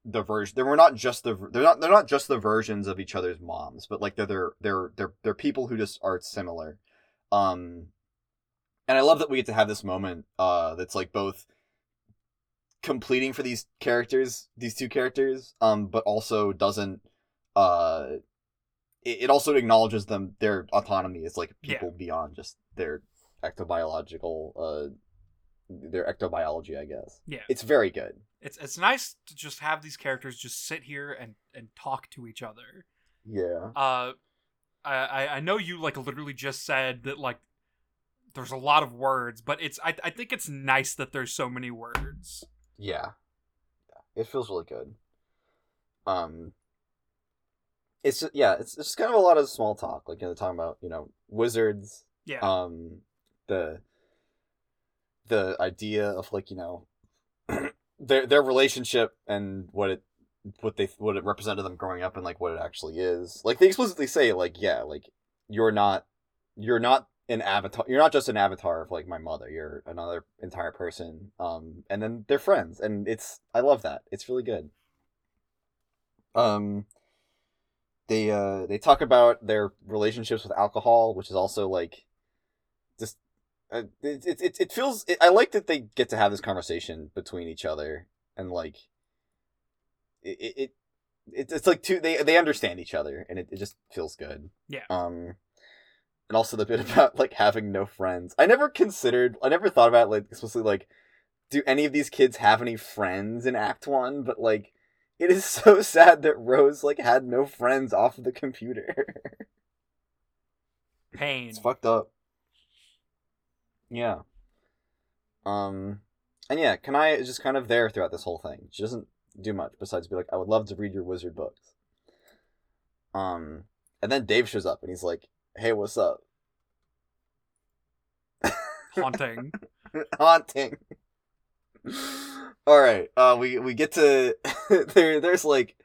the version. We're not just the they're not they're not just the versions of each other's moms, but like they're they're they're they're, they're people who just are similar. Um, and I love that we get to have this moment. Uh, that's like both completing for these characters, these two characters, um, but also doesn't. Uh, it, it also acknowledges them their autonomy as like Yeah. people beyond just their ectobiological, uh, their ectobiology, I guess. Yeah. It's very good. It's it's nice to just have these characters just sit here and and talk to each other. Yeah. Uh, I I- know you like literally just said that like there's a lot of words, but it's I I think it's nice that there's so many words. Yeah. Yeah. It feels really good. Um it's just, yeah, it's it's just kind of a lot of small talk. Like you know, talking about, you know, wizards, Yeah. um the the idea of like, you know, their their relationship and what it what they what it represented them growing up and like what it actually is. Like they explicitly say like, yeah, like you're not you're not an avatar you're not just an avatar of like my mother you're another entire person um and then they're friends and it's i love that it's really good um they uh they talk about their relationships with alcohol which is also like it, it, it, it feels it, i like that they get to have this conversation between each other and like it it, it it's like two they they understand each other and it, it just feels good Yeah. um and also the bit about like having no friends. I never considered, I never thought about like explicitly like, do any of these kids have any friends in Act One? But like, it is so sad that Rose like had no friends off of the computer. Pain. it's fucked up. Yeah. Um, and yeah, Kanaya is just kind of there throughout this whole thing. She doesn't do much besides be like, "I would love to read your wizard books." Um, and then Dave shows up and he's like, "Hey, what's up?" Haunting. haunting. All right, uh, we we get to there. There's like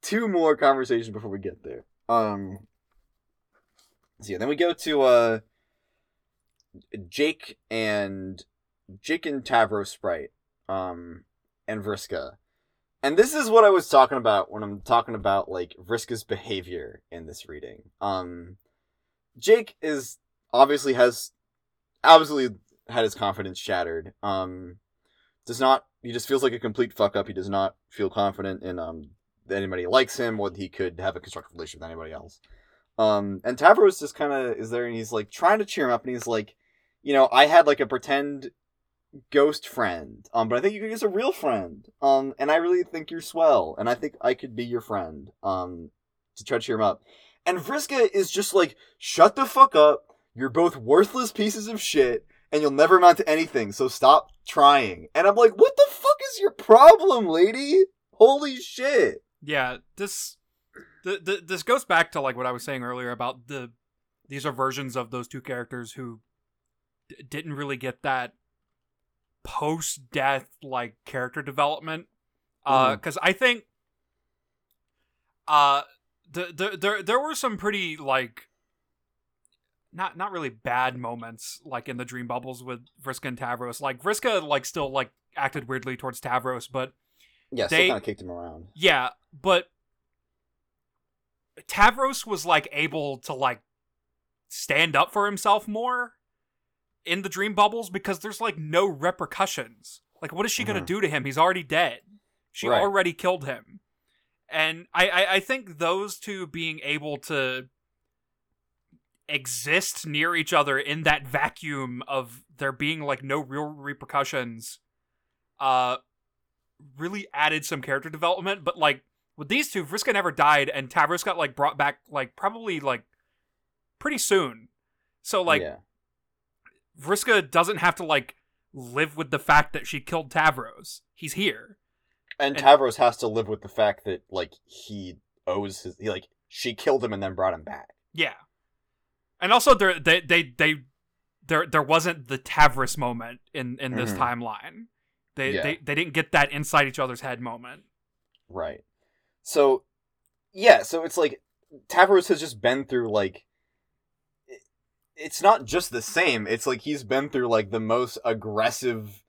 two more conversations before we get there. Um, so yeah, then we go to uh, Jake and Jake and Tavrosprite, um, and Vriska, and this is what I was talking about when I'm talking about like Vriska's behavior in this reading. Um, Jake is obviously has absolutely had his confidence shattered. Um, does not he just feels like a complete fuck up. He does not feel confident in um that anybody likes him or he could have a constructive relationship with anybody else. Um, and Tavros just kind of is there and he's like trying to cheer him up and he's like, you know, I had like a pretend ghost friend, um, but I think you could use a real friend. Um, and I really think you're swell, and I think I could be your friend. Um, to try to cheer him up. And Vriska is just like, shut the fuck up. You're both worthless pieces of shit, and you'll never amount to anything, so stop trying. And I'm like, what the fuck is your problem, lady? Holy shit. Yeah, this the, the this goes back to like what I was saying earlier about the these are versions of those two characters who d- didn't really get that post death like character development. Uh, Mhm. because I think uh the, the there there were some pretty like not not really bad moments like in the dream bubbles with Vriska and Tavros. Like Vriska like still like acted weirdly towards Tavros, but Yeah, They- kind of kicked him around. yeah, but Tavros was like able to like stand up for himself more in the dream bubbles because there's like no repercussions. Like, what is she gonna Mhm. do to him? He's already dead. She Right. already killed him. And I, I, I think those two being able to exist near each other in that vacuum of there being like no real repercussions uh really added some character development but like with these two Vriska never died and Tavros got like brought back like probably like pretty soon so like yeah. Vriska doesn't have to like live with the fact that she killed Tavros he's here And and- Tavros has to live with the fact that like he owes his he like she killed him and then brought him back. Yeah, and also there they they they there there wasn't the Tavros moment in in this Mhm. timeline. They, Yeah. they they didn't get that inside each other's head moment. Right. So yeah, so it's like Tavros has just been through like it's not just the same. It's like he's been through like the most aggressive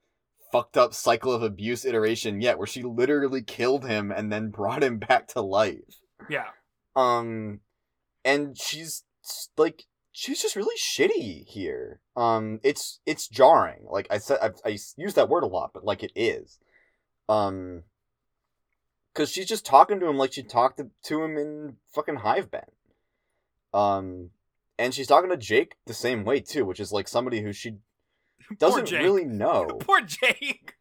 fucked up cycle of abuse iteration yet where she literally killed him and then brought him back to life. Yeah, Um and she's like she's just really shitty here. Um it's it's jarring. Like I said I've, I use that word a lot, but like it is. Um cuz she's just talking to him like she talked to, to him in fucking Hivebent. Um and she's talking to Jake the same way too, which is like somebody who she doesn't really know. Poor Jake.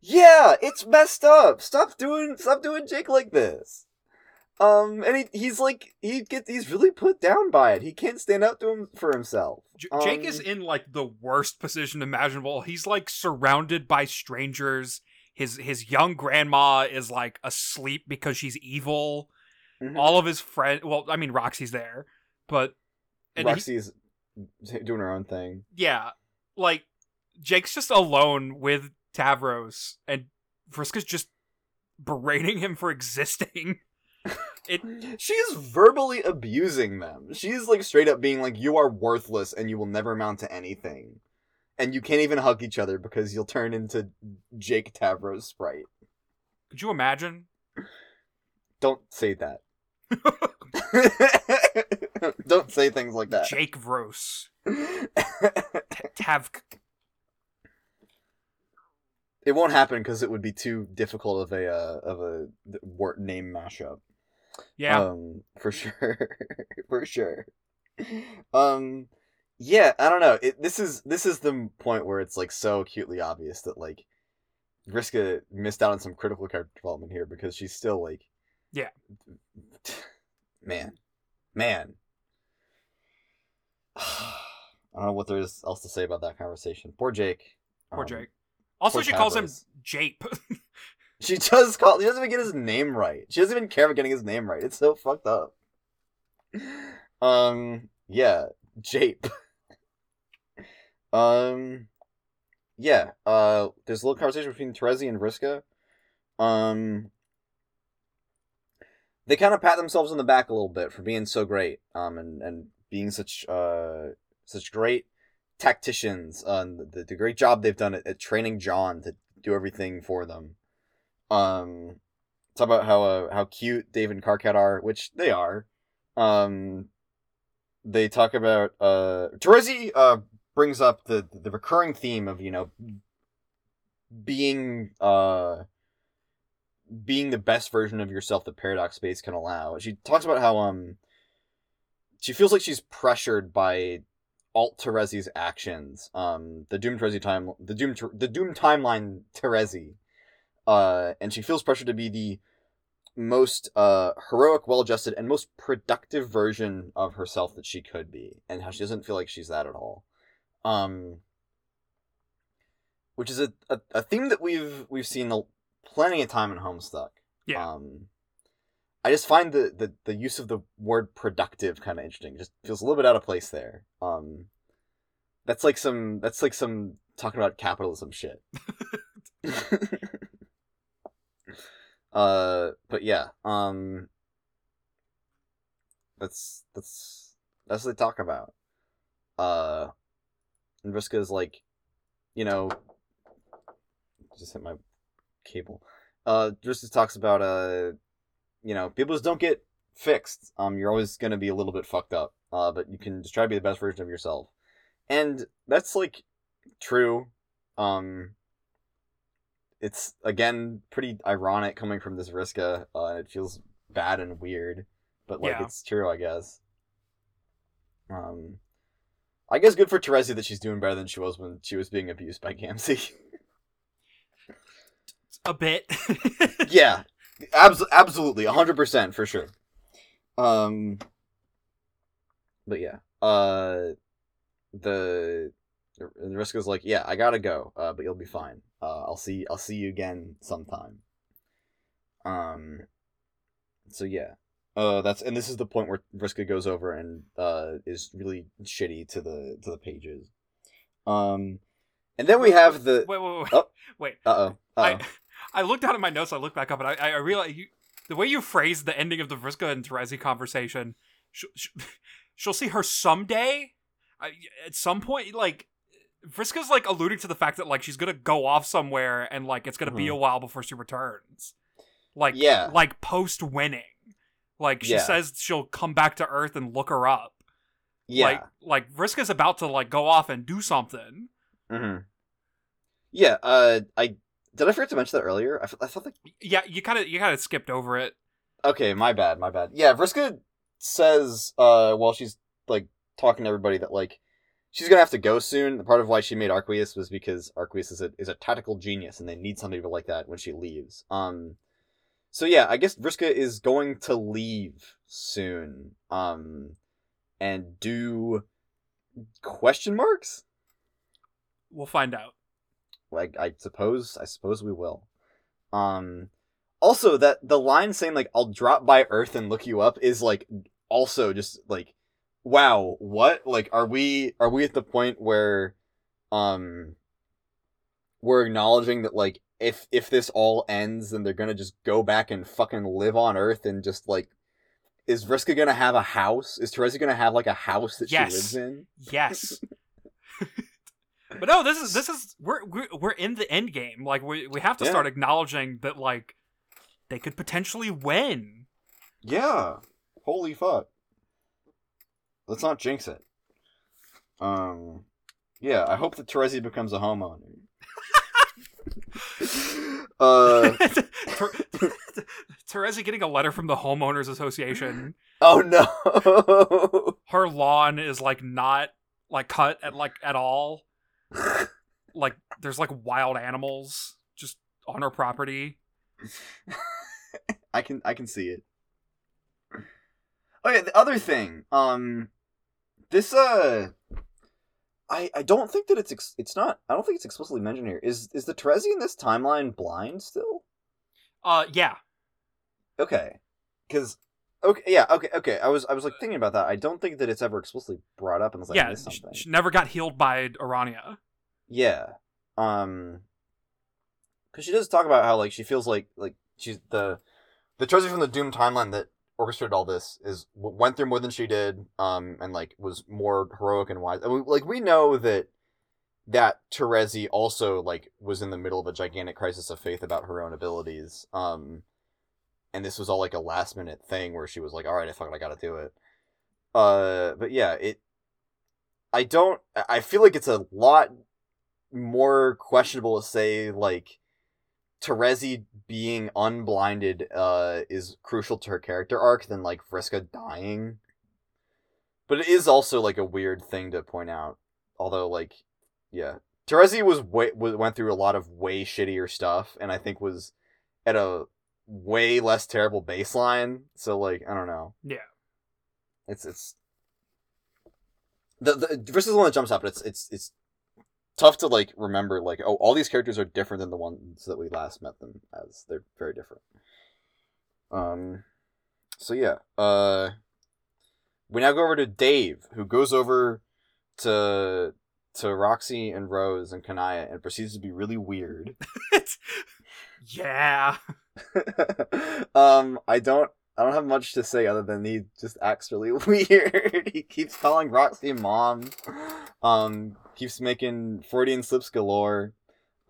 Yeah, it's messed up. Stop doing stop doing Jake like this. Um, and he, he's like he gets he's really put down by it. He can't stand up to him for himself. J- Jake is Um, in like the worst position imaginable. He's like surrounded by strangers. His his young grandma is like asleep because she's evil. mhm. All of his friends, well, I mean Roxy's there, but and he- doing her own thing. yeah, like Jake's just alone with Tavros, and Vriska's just berating him for existing. It She's verbally abusing them. She's like straight up being like, "You are worthless, and you will never amount to anything." And you can't even hug each other because you'll turn into Jake Tavros Sprite. could you imagine? Don't say that. Don't say things like that. Jake Vros, Tav. it won't happen because it would be too difficult of a uh, of a word name mashup. Yeah, Um, for sure, for sure. Um, yeah, I don't know. It, this is this is the point where it's like so acutely obvious that like Vriska missed out on some critical character development here because she's still like, Yeah. man, man. I don't know what there is else to say about that conversation. Poor Jake. Poor Um, Jake. Also, poor she calls him Jape. She does call. She doesn't even get his name right. She doesn't even care about getting his name right. It's so fucked up. Um. Yeah. Jape. um. Yeah. Uh. There's a little conversation between Terezi and Vriska. Um. They kind of pat themselves on the back a little bit for being so great. Um. And and being such uh such great tacticians. Uh, and the, the great job they've done at, at training John to do everything for them um talk about how uh, how cute Dave and Karkat are, which they are. Um they talk about uh Terezi uh brings up the the recurring theme of, you know, being uh being the best version of yourself that Paradox Space can allow. She talks about how um she feels like she's pressured by Alt Terezi's actions. Um the Doom Terezi time the Doom the Doom timeline Terezi uh, and she feels pressured to be the most uh, heroic, well-adjusted, and most productive version of herself that she could be, and how she doesn't feel like she's that at all. Um, which is a, a, a theme that we've we've seen plenty of time in Homestuck. Yeah. Um, I just find the, the, the use of the word productive kind of interesting. It just feels a little bit out of place there. Um, that's like some that's like some talking about capitalism shit. uh, but yeah, um, that's that's that's what they talk about. Uh, and is like, you know, just hit my cable. Uh, Vriska talks about uh, you know, people just don't get fixed. Um, you're always gonna be a little bit fucked up. Uh, but you can just try to be the best version of yourself, and that's like true. Um, it's again pretty ironic coming from this Vriska. Uh, it feels bad and weird, but like Yeah. it's true, I guess. Um, I guess good for Terezi that she's doing better than she was when she was being abused by Gamzee. a bit. yeah, abs- absolutely, hundred percent for sure. Um, but yeah, uh, the the Vriska's like, yeah, I gotta go, uh, but you'll be fine. Uh, I'll see, I'll see you again sometime. Um, so yeah, uh, that's and this is the point where Vriska goes over and uh is really shitty to the to the pages. Um, and then we have the wait, wait, wait. Oh. Wait. uh oh. I I looked down at my notes. I looked back up, and I I realized you, the way you phrased the ending of the Vriska and Terezi conversation. She'll, she'll see her someday. I, at some point, like Vriska's like alluding to the fact that like she's gonna go off somewhere and like it's gonna be Mhm. a while before she returns. Like Yeah. like post winning. Like she Yeah. says she'll come back to Earth and look her up. yeah. Like like Vriska's about to like go off and do something. Mm-hmm. Yeah, uh, I did I forget to mention that earlier. I, f- I thought that. Yeah, you kind of you kind of skipped over it. Okay, my bad, my bad. Yeah, Vriska says, uh, while she's like talking to everybody that like she's gonna have to go soon. Part of why she made Arquius was because Arquius is a is a tactical genius, and they need somebody like that when she leaves. Um, so yeah, I guess Vriska is going to leave soon. Um, and do question marks. We'll find out. Like i suppose i suppose we will um also that the line saying like i'll drop by earth and look you up is like also just like wow what like are we are we at the point where um we're acknowledging that like if if this all ends then they're gonna just go back and fucking live on earth and just like is Vriska gonna have a house? Is Terezi gonna have like a house that Yes. she lives in? Yes. but no, this is this is we're we're, we're in the end game. Like we we have to Yeah. start acknowledging that like they could potentially win. Yeah. Holy fuck. Let's not jinx it. Um yeah, I hope that Terezi becomes a homeowner. uh Ter- Terezi getting a letter from the homeowners association. oh no. Her lawn is like not like cut at like at all. Like there's like wild animals just on her property. I can I can see it. Okay, the other thing, um, this uh, I I don't think that it's ex- it's not I don't think it's explicitly mentioned here. Is is the Terezi in this timeline blind still? Uh, yeah. Okay, because okay yeah okay okay I was I was like thinking about that. I don't think that it's ever explicitly brought up unless I yeah, missed something. she never got healed by Aranea. Yeah. Um cuz she does talk about how like she feels like like she's the the Terezi from the Doom timeline that orchestrated all this is went through more than she did um and like was more heroic and wise. And we, like we know that that Terezi also like was in the middle of a gigantic crisis of faith about her own abilities. Um and this was all like a last minute thing where she was like, "All right, I fucking I got to do it." Uh but yeah, it I don't I feel like it's a lot more questionable to say like Terezi being unblinded uh is crucial to her character arc than like Vriska dying. But it is also like a weird thing to point out. Although like yeah, Terezi was way went through a lot of way shittier stuff and I think was at a way less terrible baseline. So like I don't know. Yeah. It's it's the the Vriska's the one that jumps out, but it's it's it's tough to like remember like oh all these characters are different than the ones that we last met them as they're very different um so yeah uh we now go over to dave who goes over to to roxy and rose and kanaya and proceeds to be really weird yeah. um i don't i don't have much to say other than he just acts really weird. He keeps calling roxy mom. Um keeps making freudian slips galore.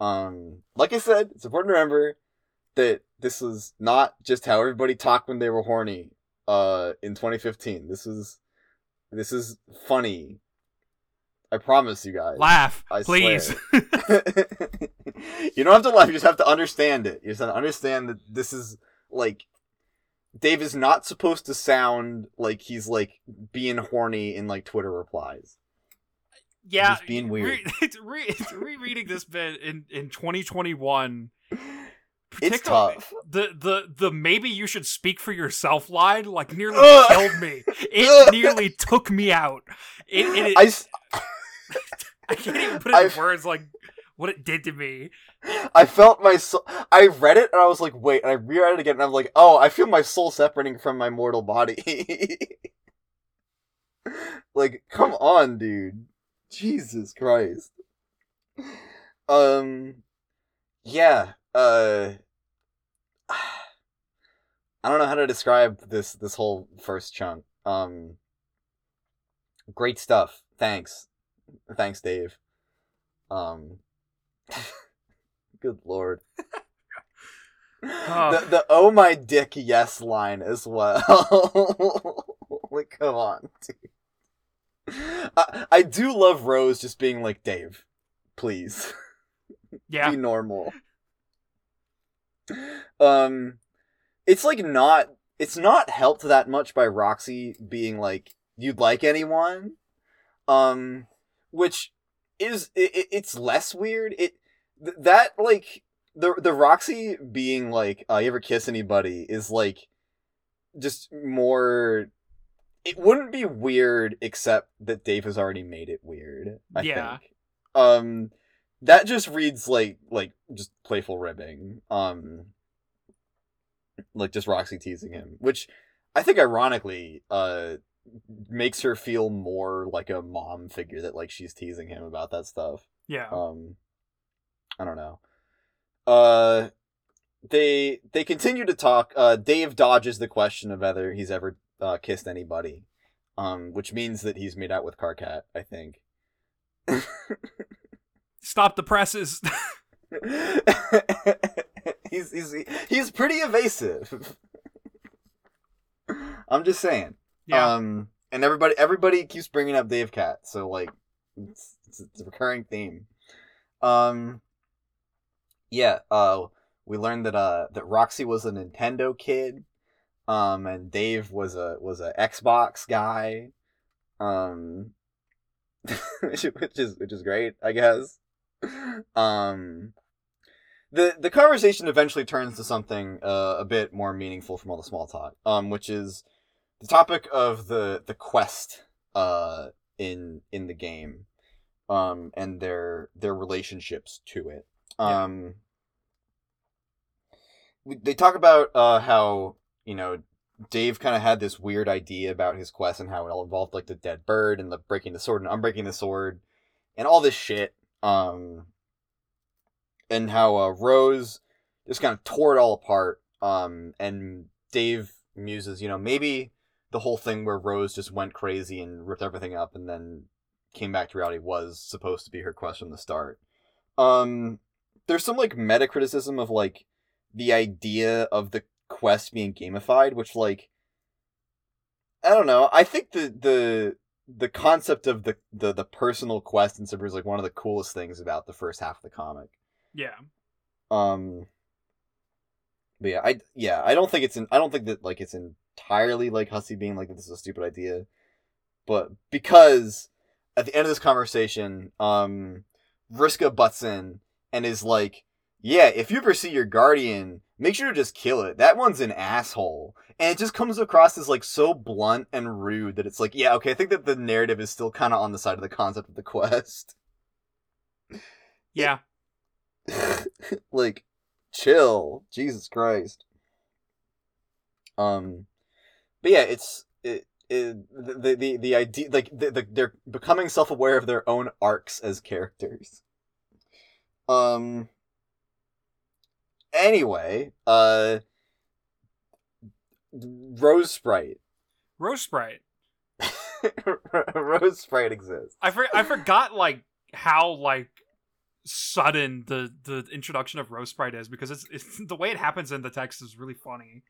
Um like i said it's important to remember that this was not just how everybody talked when they were horny uh in 2015 this is this is funny i promise you guys Laugh, I please. you don't have to laugh. You just have to understand it. You just have to understand that this is like Dave is not supposed to sound like he's like being horny in like Twitter replies. yeah. just being weird. Re- it's re- it's rereading this bit in in 2021. It's tough. The the the maybe you should speak for yourself line like nearly Ugh. killed me. It nearly took me out. It, it, I, I can't even put it in I've- words like what it did to me. I felt my soul. I read it and I was like, wait. And I reread it again and I'm like, oh, I feel my soul separating from my mortal body. like, come on, dude. Jesus Christ. Um, yeah. Uh, I don't know how to describe this this whole first chunk. Um, great stuff. Thanks, thanks, Dave. Um, good lord. Oh. The the oh my dick yes line as well. like come on, dude. I, I do love Rose just being like Dave, please Yeah. be normal. Um, it's like not it's not helped that much by Roxy being like you'd like anyone, um, which is it, it's less weird. It that like the the Roxy being like uh, you ever kiss anybody is like just more. It wouldn't be weird except that Dave has already made it weird. I Yeah. think. Um, that just reads like like just playful ribbing. Um, like just Roxy teasing him, which I think ironically uh makes her feel more like a mom figure that like she's teasing him about that stuff. Yeah. Um, I don't know. Uh, they they continue to talk. Uh, Dave dodges the question of whether he's ever uh, kissed anybody, um, which means that he's made out with Karkat. I think. Stop the presses. he's he's he's pretty evasive. I'm just saying. Yeah. Um, and everybody everybody keeps bringing up Davekat, so like, it's, it's, it's a recurring theme. Um, yeah. Uh, we learned that uh that Roxy was a Nintendo kid, um, and Dave was a was a Xbox guy, um, which, which is which is great, I guess. Um, the the conversation eventually turns to something uh, a bit more meaningful from all the small talk, um, which is the topic of the the quest uh in in the game, um, and their their relationships to it. Um, we- they talk about uh how you know Dave kind of had this weird idea about his quest and how it all involved like the dead bird and the breaking the sword and unbreaking the sword and all this shit. Um, and how uh, Rose just kind of tore it all apart. Um, and Dave muses, you know, maybe the whole thing where Rose just went crazy and ripped everything up and then came back to reality was supposed to be her quest from the start. Um, there's some like meta criticism of like the idea of the quest being gamified, which like I don't know. I think the the the concept of the the, the personal quest in Super is like one of the coolest things about the first half of the comic. Yeah. Um but yeah, I yeah, I don't think it's in I don't think that like it's entirely like Hussie being like this is a stupid idea. But because at the end of this conversation, um Vriska butts in and is like, Yeah, if you ever see your guardian, make sure to just kill it. That one's an asshole. And it just comes across as like so blunt and rude that it's like, yeah, okay, I think that the narrative is still kinda on the side of the concept of the quest. Yeah. like chill jesus christ um but yeah it's it, it the, the the idea like the, the, they're becoming self-aware of their own arcs as characters um anyway uh rose sprite Rose Sprite. rose sprite exists I for- I forgot like how like sudden the the introduction of Rose Sprite is because it's, it's the way it happens in the text is really funny.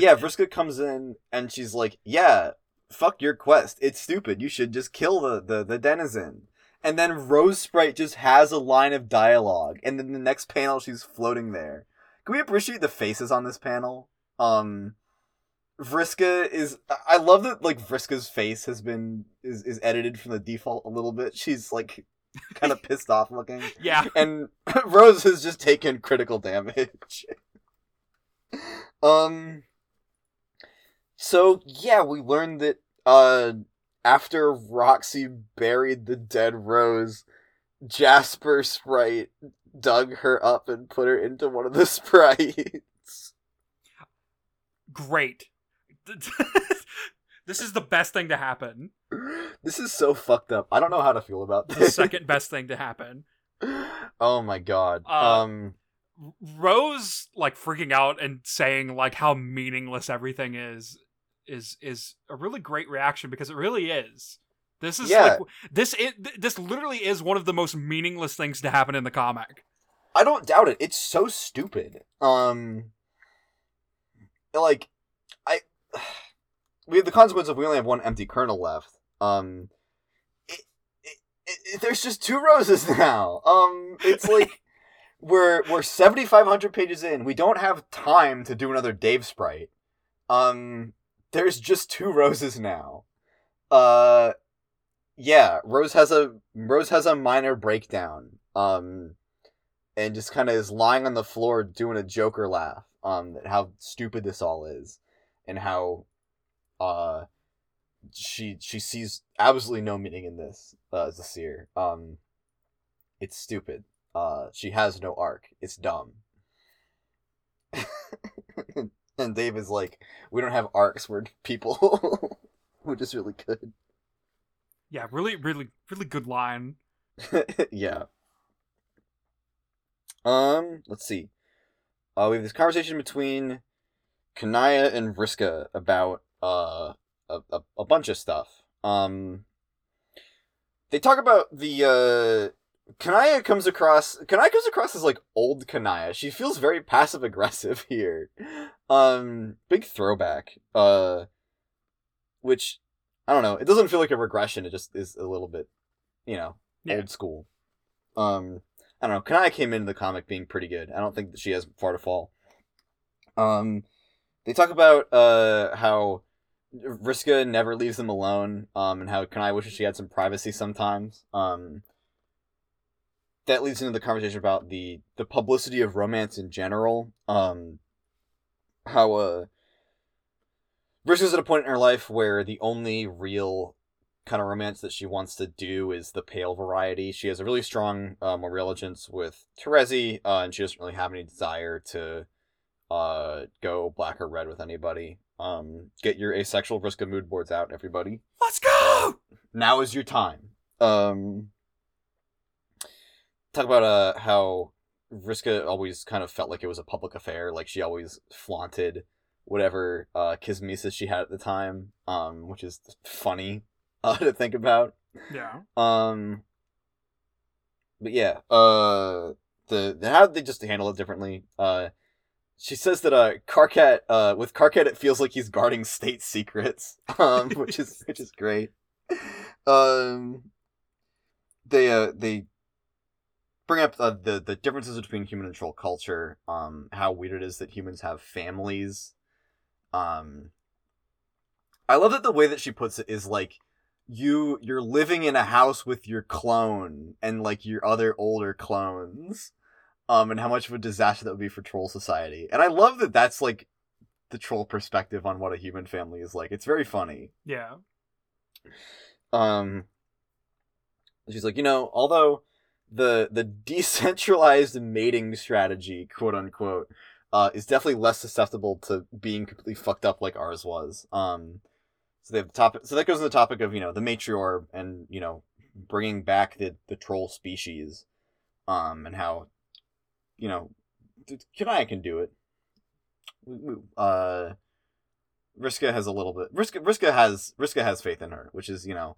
Yeah, Vriska comes in and she's like, "Yeah, fuck your quest. It's stupid. You should just kill the the, the denizen." And then Rose Sprite just has a line of dialogue, and then the next panel she's floating there. Can we appreciate the faces on this panel? Um, Vriska is. I love that like Vriska's face has been is is edited from the default a little bit. She's like kind of pissed off looking Yeah. and Rose has just taken critical damage. um so yeah, we learned that uh after Roxy buried the dead Rose, Jasper Sprite dug her up and put her into one of the sprites. Great. this is the best thing to happen. This is so fucked up. I don't know how to feel about The this. second best thing to happen. oh my god. Uh, um Rose like freaking out and saying like how meaningless everything is is is a really great reaction because it really is. This is Yeah. like this it this literally is one of the most meaningless things to happen in the comic. I don't doubt it. It's so stupid. Um, like, I we have the consequence of we only have one empty kernel left. Um, it, it, it, there's just two roses now. Um, it's like we're we're seventy five hundred pages in. We don't have time to do another Dave sprite. Um, there's just two roses now. Uh, yeah, Rose has a Rose has a minor breakdown. Um and just kind of is lying on the floor doing a Joker laugh. Um, how stupid this all is, and how, uh, she she sees absolutely no meaning in this uh, as a seer. Um, it's stupid. Uh, she has no arc. It's dumb. and Dave is like, we don't have arcs. We're people, which is really good. Yeah, really really really good line. yeah. Um, let's see. Uh, we have this conversation between Kanaya and Vriska about uh a, a, a bunch of stuff. Um, they talk about the uh Kanaya comes across Kanaya comes across as like old Kanaya. She feels very passive aggressive here. Um, big throwback. Uh, which I don't know. It doesn't feel like a regression. It just is a little bit, you know, Yeah. old school. Um, I don't know. Kanaya came into the comic being pretty good. I don't think that she has far to fall. Um, they talk about uh how Vriska never leaves them alone. Um, and how Kanaya wishes she had some privacy sometimes. Um, that leads into the conversation about the the publicity of romance in general. Um, how uh, Vriska's at a point in her life where the only real kind of romance that she wants to do is the pale variety. She has a really strong um, allegiance with Terezi, uh, and she doesn't really have any desire to uh, go black or red with anybody. Um, get your asexual Vriska mood boards out, everybody. Let's go. Now is your time. Um, talk about uh how Vriska always kind of felt like it was a public affair. Like she always flaunted whatever uh kismesis she had at the time, um, which is funny uh, to think about. Yeah. Um, but yeah, uh, the, the how they just handle it differently. Uh, she says that uh, Karkat, uh, with Karkat, it feels like he's guarding state secrets, um, which is which is great. Um, they uh they bring up uh, the the differences between human and troll culture. Um, how weird it is that humans have families. Um, I love that the way that she puts it is like you you're living in a house with your clone and like your other older clones um and how much of a disaster that would be for troll society and i love that that's like the troll perspective on what a human family is like it's very funny Yeah. um she's like you know although the the decentralized mating strategy quote unquote uh is definitely less susceptible to being completely fucked up like ours was. Um so they have the topic so that goes to the topic of you know the matriarch and you know bringing back the the troll species um and how you know Kanaya can do it. Uh Vriska has a little bit Vriska Vriska has Vriska has faith in her which is you know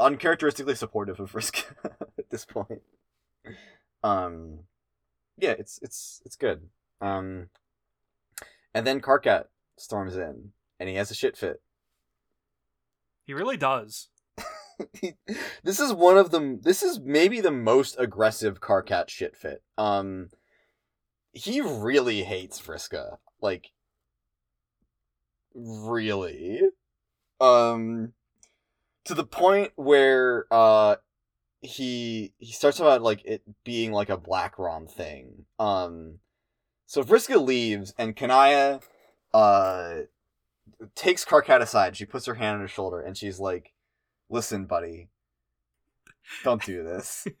uncharacteristically supportive of Vriska at this point um yeah it's it's it's good um and then Karkat storms in and he has a shit fit He really does. this is one of the. This is maybe the most aggressive Karkat shit fit. Um, he really hates Vriska. Like, really. Um, to the point where uh, he he starts about like it being like a black rom thing. Um, so Vriska leaves and Kanaya, uh, takes Karkat aside. She puts her hand on her shoulder and she's like, "Listen, buddy, don't do this."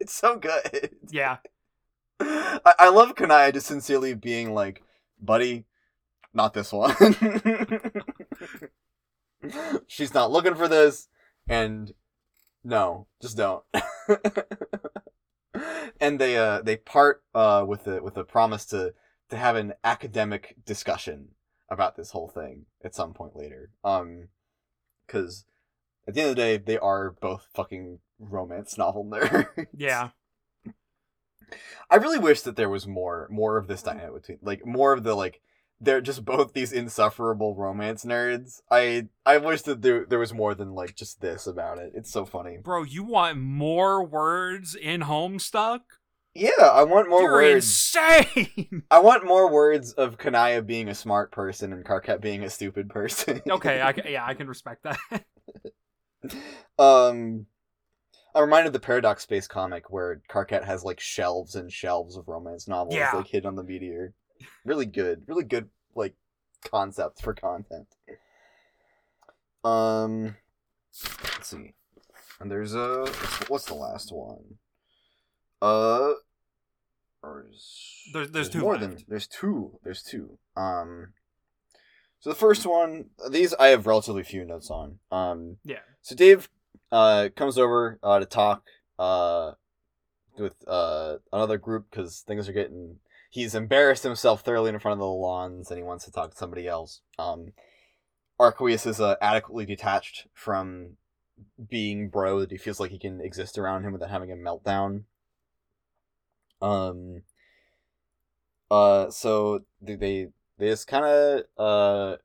it's so good. yeah. I, I love Kanaya just sincerely being like, "Buddy, not this one." She's not looking for this, and no, just don't. and they uh they part uh with a with a promise to to have an academic discussion about this whole thing at some point later. Um, because at the end of the day, they are both fucking romance novel nerds. Yeah. I really wish that there was more more of this dynamic between like more of the like they're just both these insufferable romance nerds. I I wish that there there was more than like just this about it. It's so funny. Bro, you want more words in Homestuck? Yeah, I want more You're words. insane. I want more words of Kanaya being a smart person and Karkat being a stupid person. okay, I, yeah, I can respect that. um I'm reminded of the Paradox Space comic where Karkat has like shelves and shelves of romance novels Yeah. like hidden on the meteor. Really good. Really good like concept for content. Um let's see. And there's a what's- the last one? Uh or is, There's- there's two more left. than there's two. There's two. Um so the first one, these I have relatively few notes on. Um yeah. so Dave uh, comes over uh, to talk uh, with uh, another group because things are getting. He's embarrassed himself thoroughly in front of the lawns, and he wants to talk to somebody else. Um, Arquius is uh, adequately detached from being bro that he feels like he can exist around him without having a meltdown. Um. Uh. So they they, just kind of uh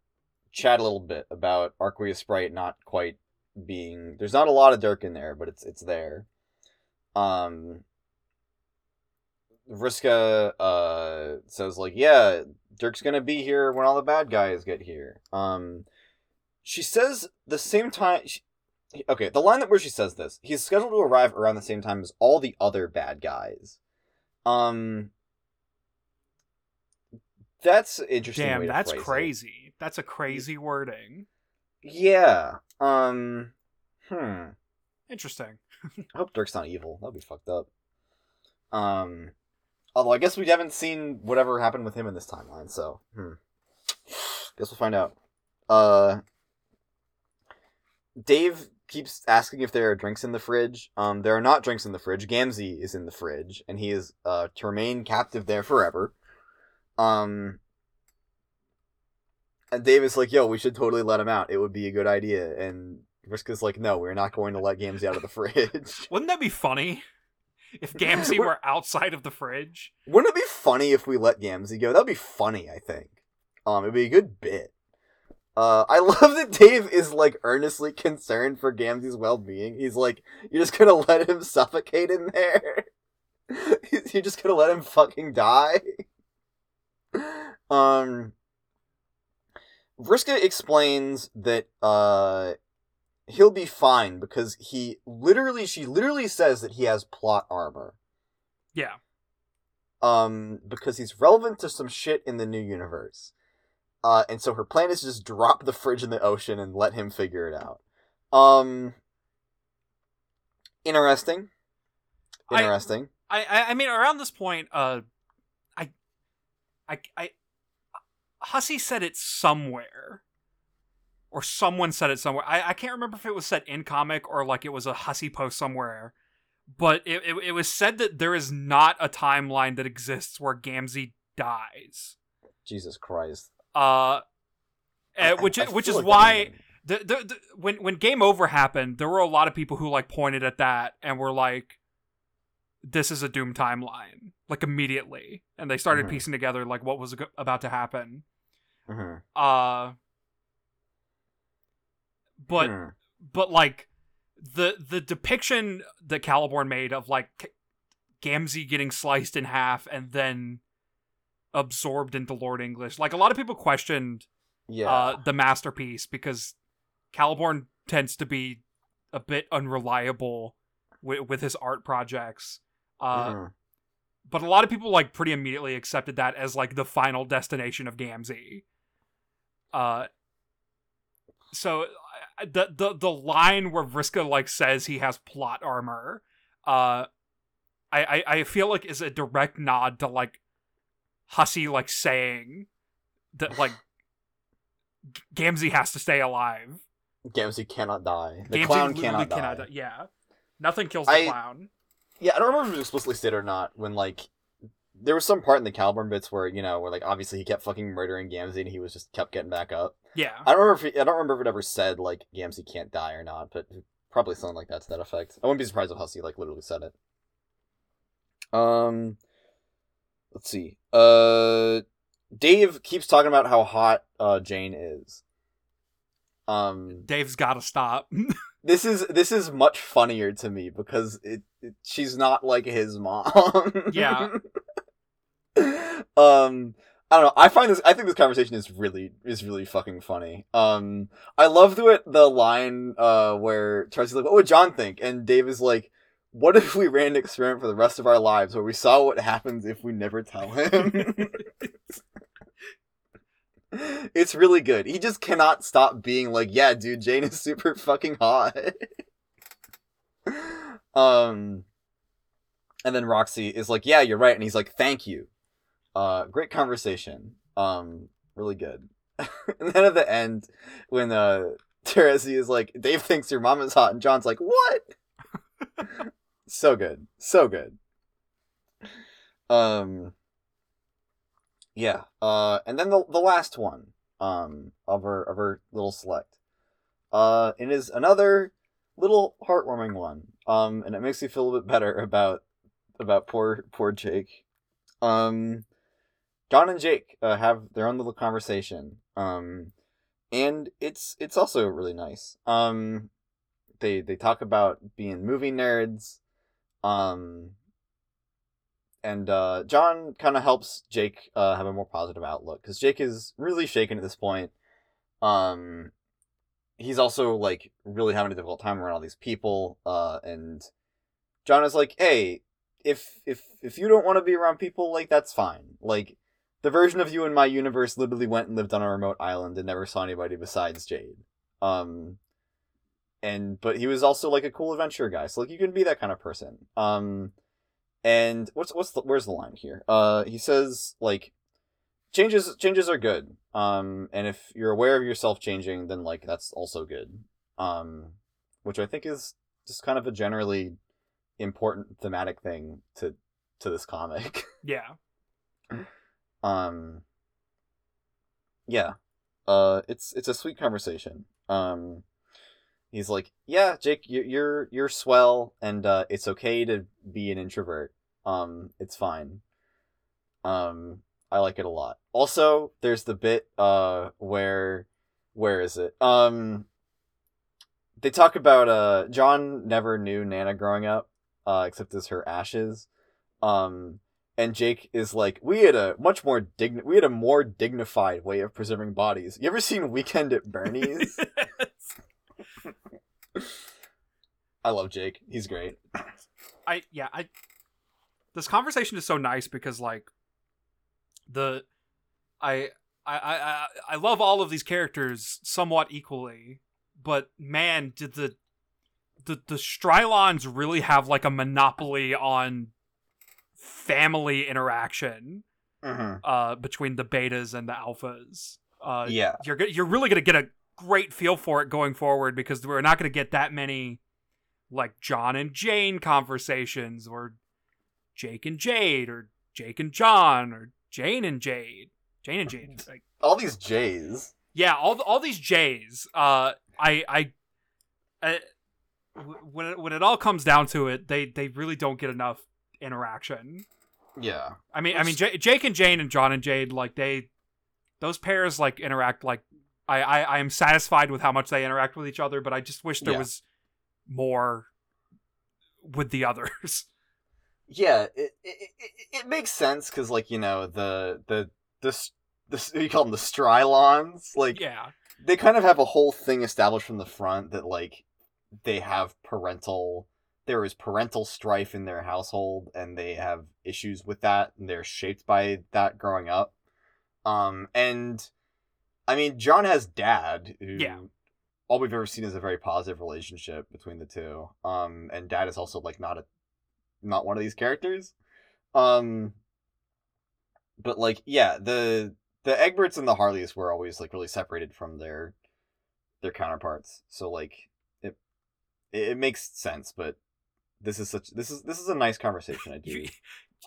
chat a little bit about Arquius Sprite not quite being there's not a lot of Dirk in there, but it's it's there. Um Vriska uh says like, yeah, Dirk's gonna be here when all the bad guys get here. Um she says the same time she, okay, the line that where she says this, he's scheduled to arrive around the same time as all the other bad guys. Um, that's interesting. Damn, that's phrase it. crazy. That's a crazy wording. Yeah. Um. Hmm. Interesting. I hope Dirk's not evil. That'd be fucked up. Um. Although I guess we haven't seen whatever happened with him in this timeline, so hmm. Guess we'll find out. Uh. Dave keeps asking if there are drinks in the fridge. Um, there are not drinks in the fridge. Gamzee is in the fridge, and he is uh to remain captive there forever. Um. And Dave is like, "Yo, we should totally let him out. It would be a good idea." And Vriska's like, "No, we're not going to let Gamzee out of the fridge." Wouldn't that be funny? If Gamzee were outside of the fridge? Wouldn't it be funny if we let Gamzee go? That'd be funny, I think. Um, it'd be a good bit. Uh, I love that Dave is like earnestly concerned for Gamzee's well-being. He's like, "You're just gonna let him suffocate in there? You're just gonna let him fucking die?" um, Vriska explains that uh, he'll be fine because he literally, she literally says that he has plot armor Yeah. um because he's relevant to some shit in the new universe. Uh and so her plan is to just drop the fridge in the ocean and let him figure it out. Um interesting. Interesting. I, I I mean around this point, uh I I I Hussie said it somewhere. Or someone said it somewhere. I, I can't remember if it was said in comic or like it was a Hussie post somewhere. But it, it, it was said that there is not a timeline that exists where Gamzee dies. Jesus Christ. Uh I- uh, which I- which is like why the, the, the when when game over happened there were a lot of people who like pointed at that and were like this is a doom timeline like immediately and they started Mhm. piecing together like what was about to happen Mhm. uh but Hmm. but like the the depiction that Caliborn made of like Gamzee getting sliced in half and then absorbed into Lord English like a lot of people questioned yeah. uh, the masterpiece because Caliborn tends to be a bit unreliable with, with his art projects. Uh, Mhm. But a lot of people like pretty immediately accepted that as like the final destination of Gamzee. Uh, so the the the line where Vriska like says he has plot armor, uh, I I, I feel like is a direct nod to like Hussie like saying that like Gamzee has to stay alive. Gamzee cannot die. The Gamzee clown literally cannot die. Yeah, nothing kills the I- clown. Yeah, I don't remember if it was explicitly stated or not when like there was some part in the Caliborn bits where, you know, where like obviously he kept fucking murdering Gamzee and he was just kept getting back up. Yeah, I don't remember if he, I don't remember if it ever said like Gamzee can't die or not, but probably something like that to that effect. I wouldn't be surprised if Hussie like literally said it. Um, let's see. Uh, Dave keeps talking about how hot uh Jane is. Um, Dave's got to stop. this is this is much funnier to me because it, it she's not like his mom. Yeah. um I don't know. I find this I think this conversation is really is really fucking funny. Um I love the the line uh where Charlie's like, "What would John think?" and Dave is like, "What if we ran an experiment for the rest of our lives where we saw what happens if we never tell him?" it's really good. He just cannot stop being like, "Yeah, dude, Jane is super fucking hot." um and then Roxy is like, "Yeah, you're right." And he's like, "Thank you." Uh great conversation. Um really good. and then at the end when uh Terezi is like, "Dave thinks your mom is hot." And John's like, "What?" so good. So good. Um yeah. Uh and then the the last one um of our of our little select. Uh it is another little heartwarming one. Um and it makes me feel a bit better about about poor poor Jake. Um John and Jake uh, have their own little conversation. Um and it's it's also really nice. Um they they talk about being movie nerds. Um and uh, John kind of helps Jake uh, have a more positive outlook because Jake is really shaken at this point. Um, he's also like really having a difficult time around all these people. Uh, and John is like, hey, if if if you don't want to be around people, like that's fine. Like the version of you in my universe literally went and lived on a remote island and never saw anybody besides Jade. Um, and but he was also like a cool adventure guy, so like you can be that kind of person. Um, and what's what's the where's the line here? Uh, he says like changes changes are good. Um, and if you're aware of yourself changing, then like that's also good. Um, which I think is just kind of a generally important thematic thing to to this comic. Yeah. Um yeah. Uh it's it's a sweet conversation. Um he's like yeah jake you- you're you're swell and uh it's okay to be an introvert. Um it's fine. Um i like it a lot. Also there's the bit uh where where is it? Um they talk about uh john never knew nana growing up uh except as her ashes. Um and Jake is like, we had a much more digni- we had a more dignified way of preserving bodies. You ever seen Weekend at Bernie's? I love Jake. He's great. I yeah, I this conversation is so nice because like the I I I I love all of these characters somewhat equally, but man, did the the the Strilondes really have like a monopoly on family interaction Mm-hmm. uh between the betas and the alphas. Uh Yeah. you're you're really going to get a great feel for it going forward because we're not going to get that many like John and Jane conversations or Jake and Jade or Jake and John or Jane and Jade. Jane and Jade. Like All these J's. yeah, all all these J's. Uh I I, I w- when it, when it all comes down to it, they they really don't get enough interaction. Yeah. I mean, I mean, J- Jake and Jane and John and Jade, like they, those pairs like interact. Like I, I, I am satisfied with how much they interact with each other, but I just wish there Yeah. was more with the others. Yeah. It it, it, it makes sense because like you know the the the s- the you call them the Strilondes like yeah, they kind of have a whole thing established from the front that like they have parental there is parental strife in their household and they have issues with that and they're shaped by that growing up. Um and i mean john has dad who Yeah. all we've ever seen is a very positive relationship between the two. Um and dad is also like not a not one of these characters. Um but like yeah the the egberts and the harleys were always like really separated from their their counterparts. So like it it, it makes sense but this is such this is this is a nice conversation i do you,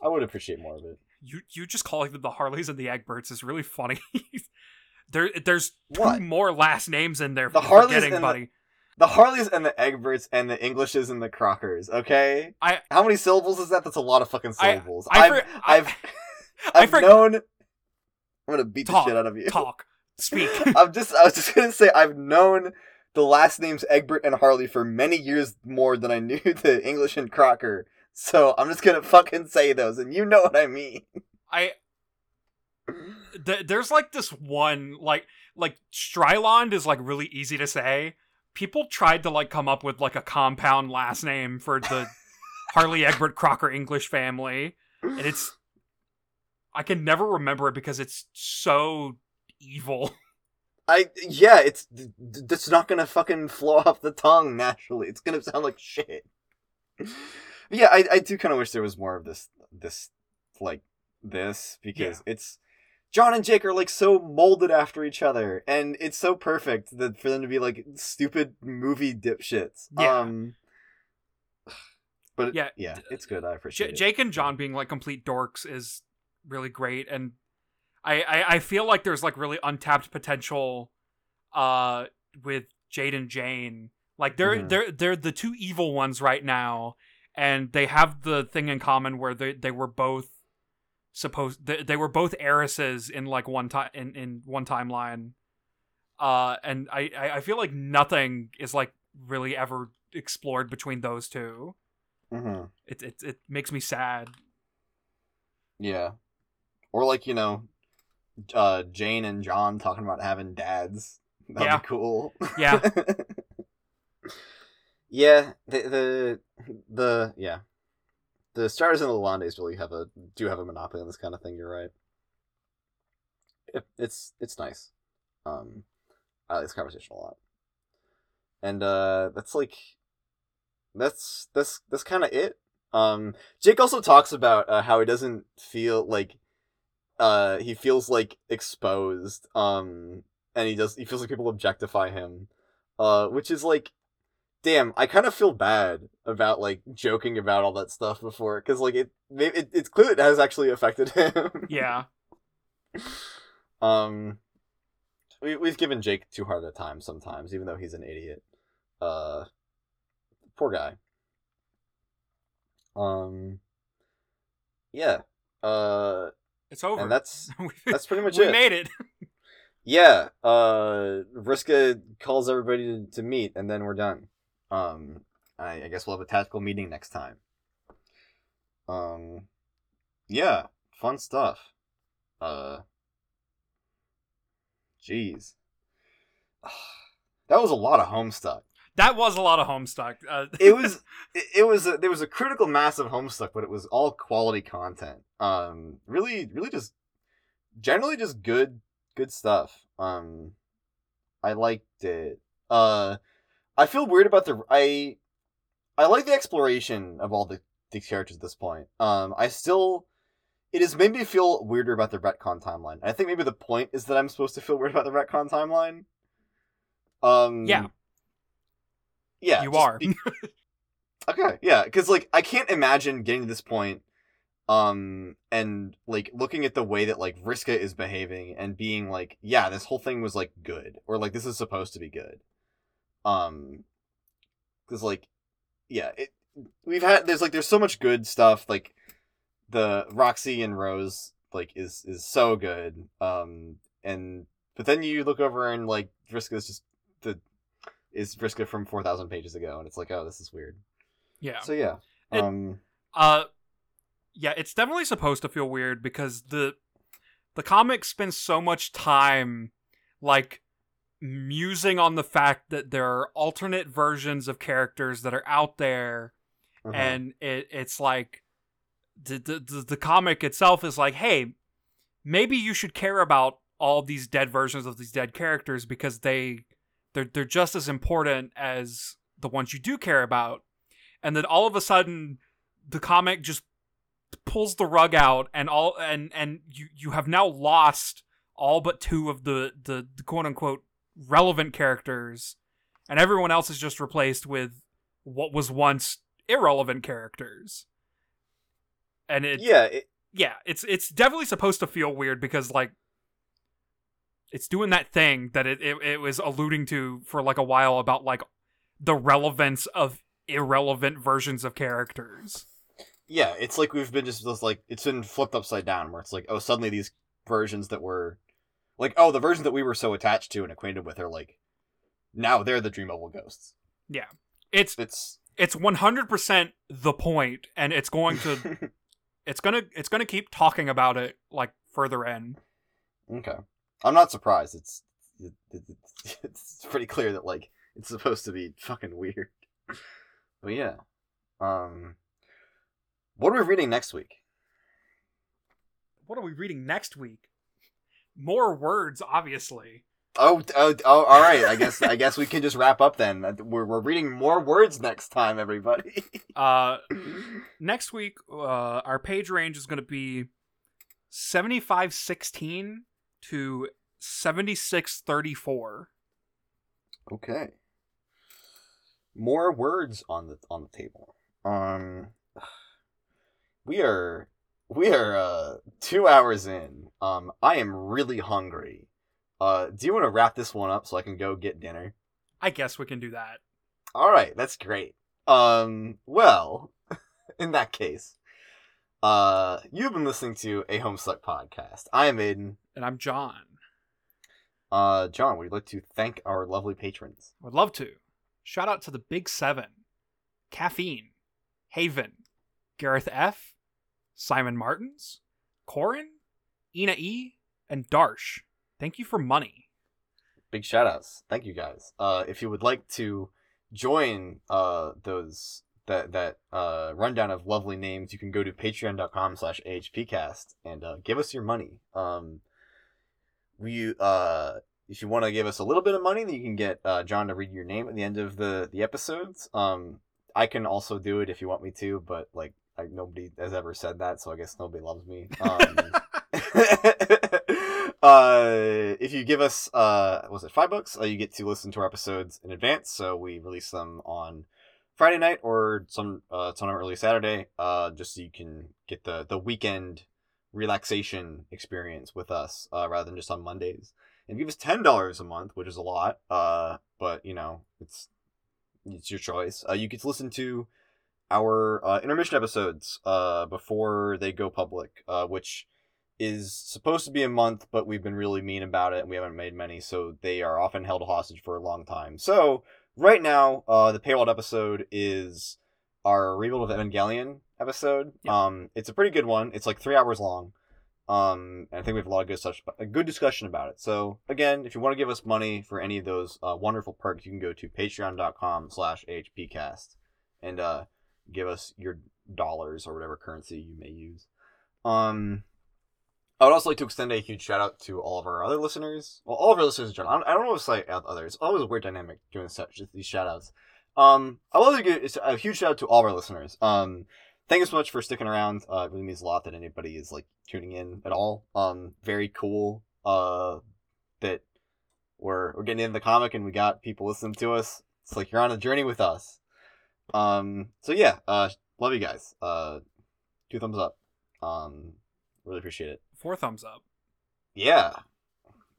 i would appreciate more of it you you just calling them the Harleys and the Egberts is really funny. there, there's two more last names in there. The Harleys and the- buddy. the harleys and the egberts and the englishes and the crockers okay I- how many syllables is that that's a lot of fucking syllables I have i've i've for- known i'm gonna beat Talk, the shit out of you talk, speak. I'm just I was just gonna say I've known the last names Egbert and Harley for many years more than I knew the English and Crocker. So I'm just gonna fucking say those, and you know what I mean. I th- there's like this one like like Strilonde is like really easy to say. People tried to like come up with like a compound last name for the Harley Egbert Crocker English family, and it's I can never remember it because it's so evil. I yeah, it's it's not gonna fucking flow off the tongue naturally. It's gonna sound like shit. Yeah, I I do kind of wish there was more of this this like this because it's John and Jake are like so molded after each other, and it's so perfect that for them to be like stupid movie dipshits. Yeah. Um, but Yeah, yeah, it's good. I appreciate J- it. Jake and John being like complete dorks is really great, and I, I I feel like there's like really untapped potential, uh, with Jade and Jane. Like they're Mhm. they're they're the two evil ones right now, and they have the thing in common where they they were both supposed they, they were both heiresses in like one time in in one timeline. Uh, and I, I feel like nothing is like really ever explored between those two. Mhm. It it it makes me sad. Yeah, or like you know, uh, Jane and John talking about having dads. That'd Yeah. be cool. Yeah. yeah, the the the yeah. The starters and the Lalondes really have a do have a monopoly on this kind of thing, you're right. It, it's it's nice. Um I like this conversation a lot. And uh that's like that's that's that's kind of it. Um Jake also talks about uh, how he doesn't feel like uh he feels like exposed um and he does he feels like people objectify him uh which is like damn i kind of feel bad about like joking about all that stuff before because like it, it it's clear it has actually affected him. Yeah. um we, we've given jake too hard a time sometimes even though he's an idiot. Uh poor guy. Um yeah uh It's over. and that's that's pretty much we it. We made it. yeah uh vriska calls everybody to, to meet and then we're done. Um I, I guess we'll have a tactical meeting next time. Um yeah fun stuff. Uh jeez. That was a lot of homestuck That was a lot of Homestuck. Uh, it was it, was a, there was a critical mass of homestuck but it was all quality content. Um really really just generally just good good stuff. Um i liked it. Uh i feel weird about the i i like the exploration of all the these characters at this point. Um i still it has made me feel weirder about the retcon timeline. I think maybe the point is that i'm supposed to feel weird about the retcon timeline. Um Yeah. Yeah you are. be- Okay, yeah, because like I can't imagine getting to this point, um, and like looking at the way that like Vriska is behaving and being like, yeah, this whole thing was like good, or like this is supposed to be good, um, because like, yeah, it we've had there's like there's so much good stuff like the Roxy and Rose like is is so good, um, and but then you look over and like Vriska's just the is Vriska from four thousand pages ago, and it's like, oh, this is weird. yeah. So yeah, It- um, Uh, yeah, it's definitely supposed to feel weird because the the comic spends so much time like musing on the fact that there are alternate versions of characters that are out there uh-huh. and it it's like the, the the the comic itself is like hey maybe you should care about all these dead versions of these dead characters because they they're they're just as important as the ones you do care about. And then all of a sudden the comic just pulls the rug out and all and and you you have now lost all but two of the the, the quote unquote relevant characters. And everyone else is just replaced with what was once irrelevant characters. And it yeah, it, yeah, it's it's definitely supposed to feel weird because like it's doing that thing that it, it it was alluding to for like a while about like the relevance of irrelevant versions of characters. yeah, it's like we've been just, like it's been flipped upside down, where it's like, oh, suddenly these versions that were, like, oh, the versions that we were so attached to and acquainted with are like, now they're the dream bubble ghosts. Yeah. It's It's it's 100% the point and it's going to it's going to it's going to keep talking about it like further in. okay. I'm not surprised. It's it, it, it's- pretty clear that like it's supposed to be fucking weird. But yeah, um, what are we reading next week? What are we reading next week? More words obviously. Oh, oh, oh, all right. I guess I guess we can just wrap up then. We're we're reading more words next time, everybody. Uh next week uh our page range is going to be 7516 to 7634 okay. More words on the on the table. Um, we are we are uh two hours in. Um, I am really hungry. Uh, do you want to wrap this one up so I can go get dinner? i guess we can do that All right, that's great. Um, well, in that case, uh, you've been listening to a Homestuck podcast. I am Aidan. And i'm john Uh, John, would you like to thank our lovely patrons? would love to shout out to the big seven caffeine haven gareth f simon martins corin ina e and darsh thank you for money big shout outs. Thank you guys. Uh, if you would like to join uh, those that that uh, rundown of lovely names, you can go to patreon.com slash ahpcast and uh, give us your money. Um, we uh, if you want to give us a little bit of money, then you can get uh, John to read your name at the end of the the episodes. Um, I can also do it if you want me to, but like I, nobody has ever said that, so I guess nobody loves me. Um, uh, if you give us uh, was it five bucks, uh, you get to listen to our episodes in advance. So we release them on Friday night or some uh, sometime early Saturday, uh, just so you can get the the weekend relaxation experience with us uh, rather than just on Mondays. And give us ten dollars a month, which is a lot, uh, but you know it's it's your choice. Uh, you get to listen to our uh, intermission episodes uh, before they go public, uh, which is supposed to be a month, but we've been really mean about it and we haven't made many, so they are often held hostage for a long time. So right now, uh, the paywalled episode is our rebuild of Evangelion episode. Yeah. Um, it's a pretty good one. It's like three hours long. Um, and I think we have a lot of good such a good discussion about it. So again, if you want to give us money for any of those uh, wonderful perks, you can go to patreon.com slash hpcast and uh, give us your dollars or whatever currency you may use. Um, I would also like to extend a huge shout out to all of our other listeners. Well, all of our listeners in general. I don't, I don't know if say others. It's always a weird dynamic doing such these shout outs. Um, I like to give a huge shout out to all of our listeners. Um, thank you so much for sticking around. Uh, it really means a lot that anybody is like tuning in at all. Um, very cool. Uh, that we're we're getting into the comic and we got people listening to us. It's like you're on a journey with us. Um, so yeah, uh, love you guys. Uh, two thumbs up. Um, really appreciate it. Four thumbs up. Yeah,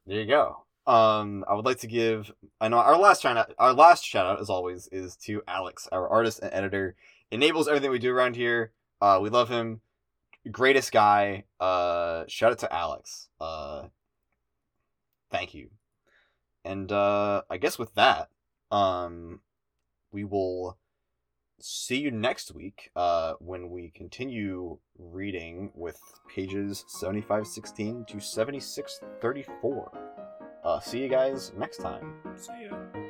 there you go. Um, I would like to give. I know our last shout out. Our last shout out, as always, is to Alex, our artist and editor. Enables everything we do around here. Uh, we love him. Greatest guy. Uh, shout out to Alex. Uh, thank you. And uh, I guess with that, um, we will see you next week uh, when we continue reading with pages 7516 to 7634. Uh, see you guys next time. See ya.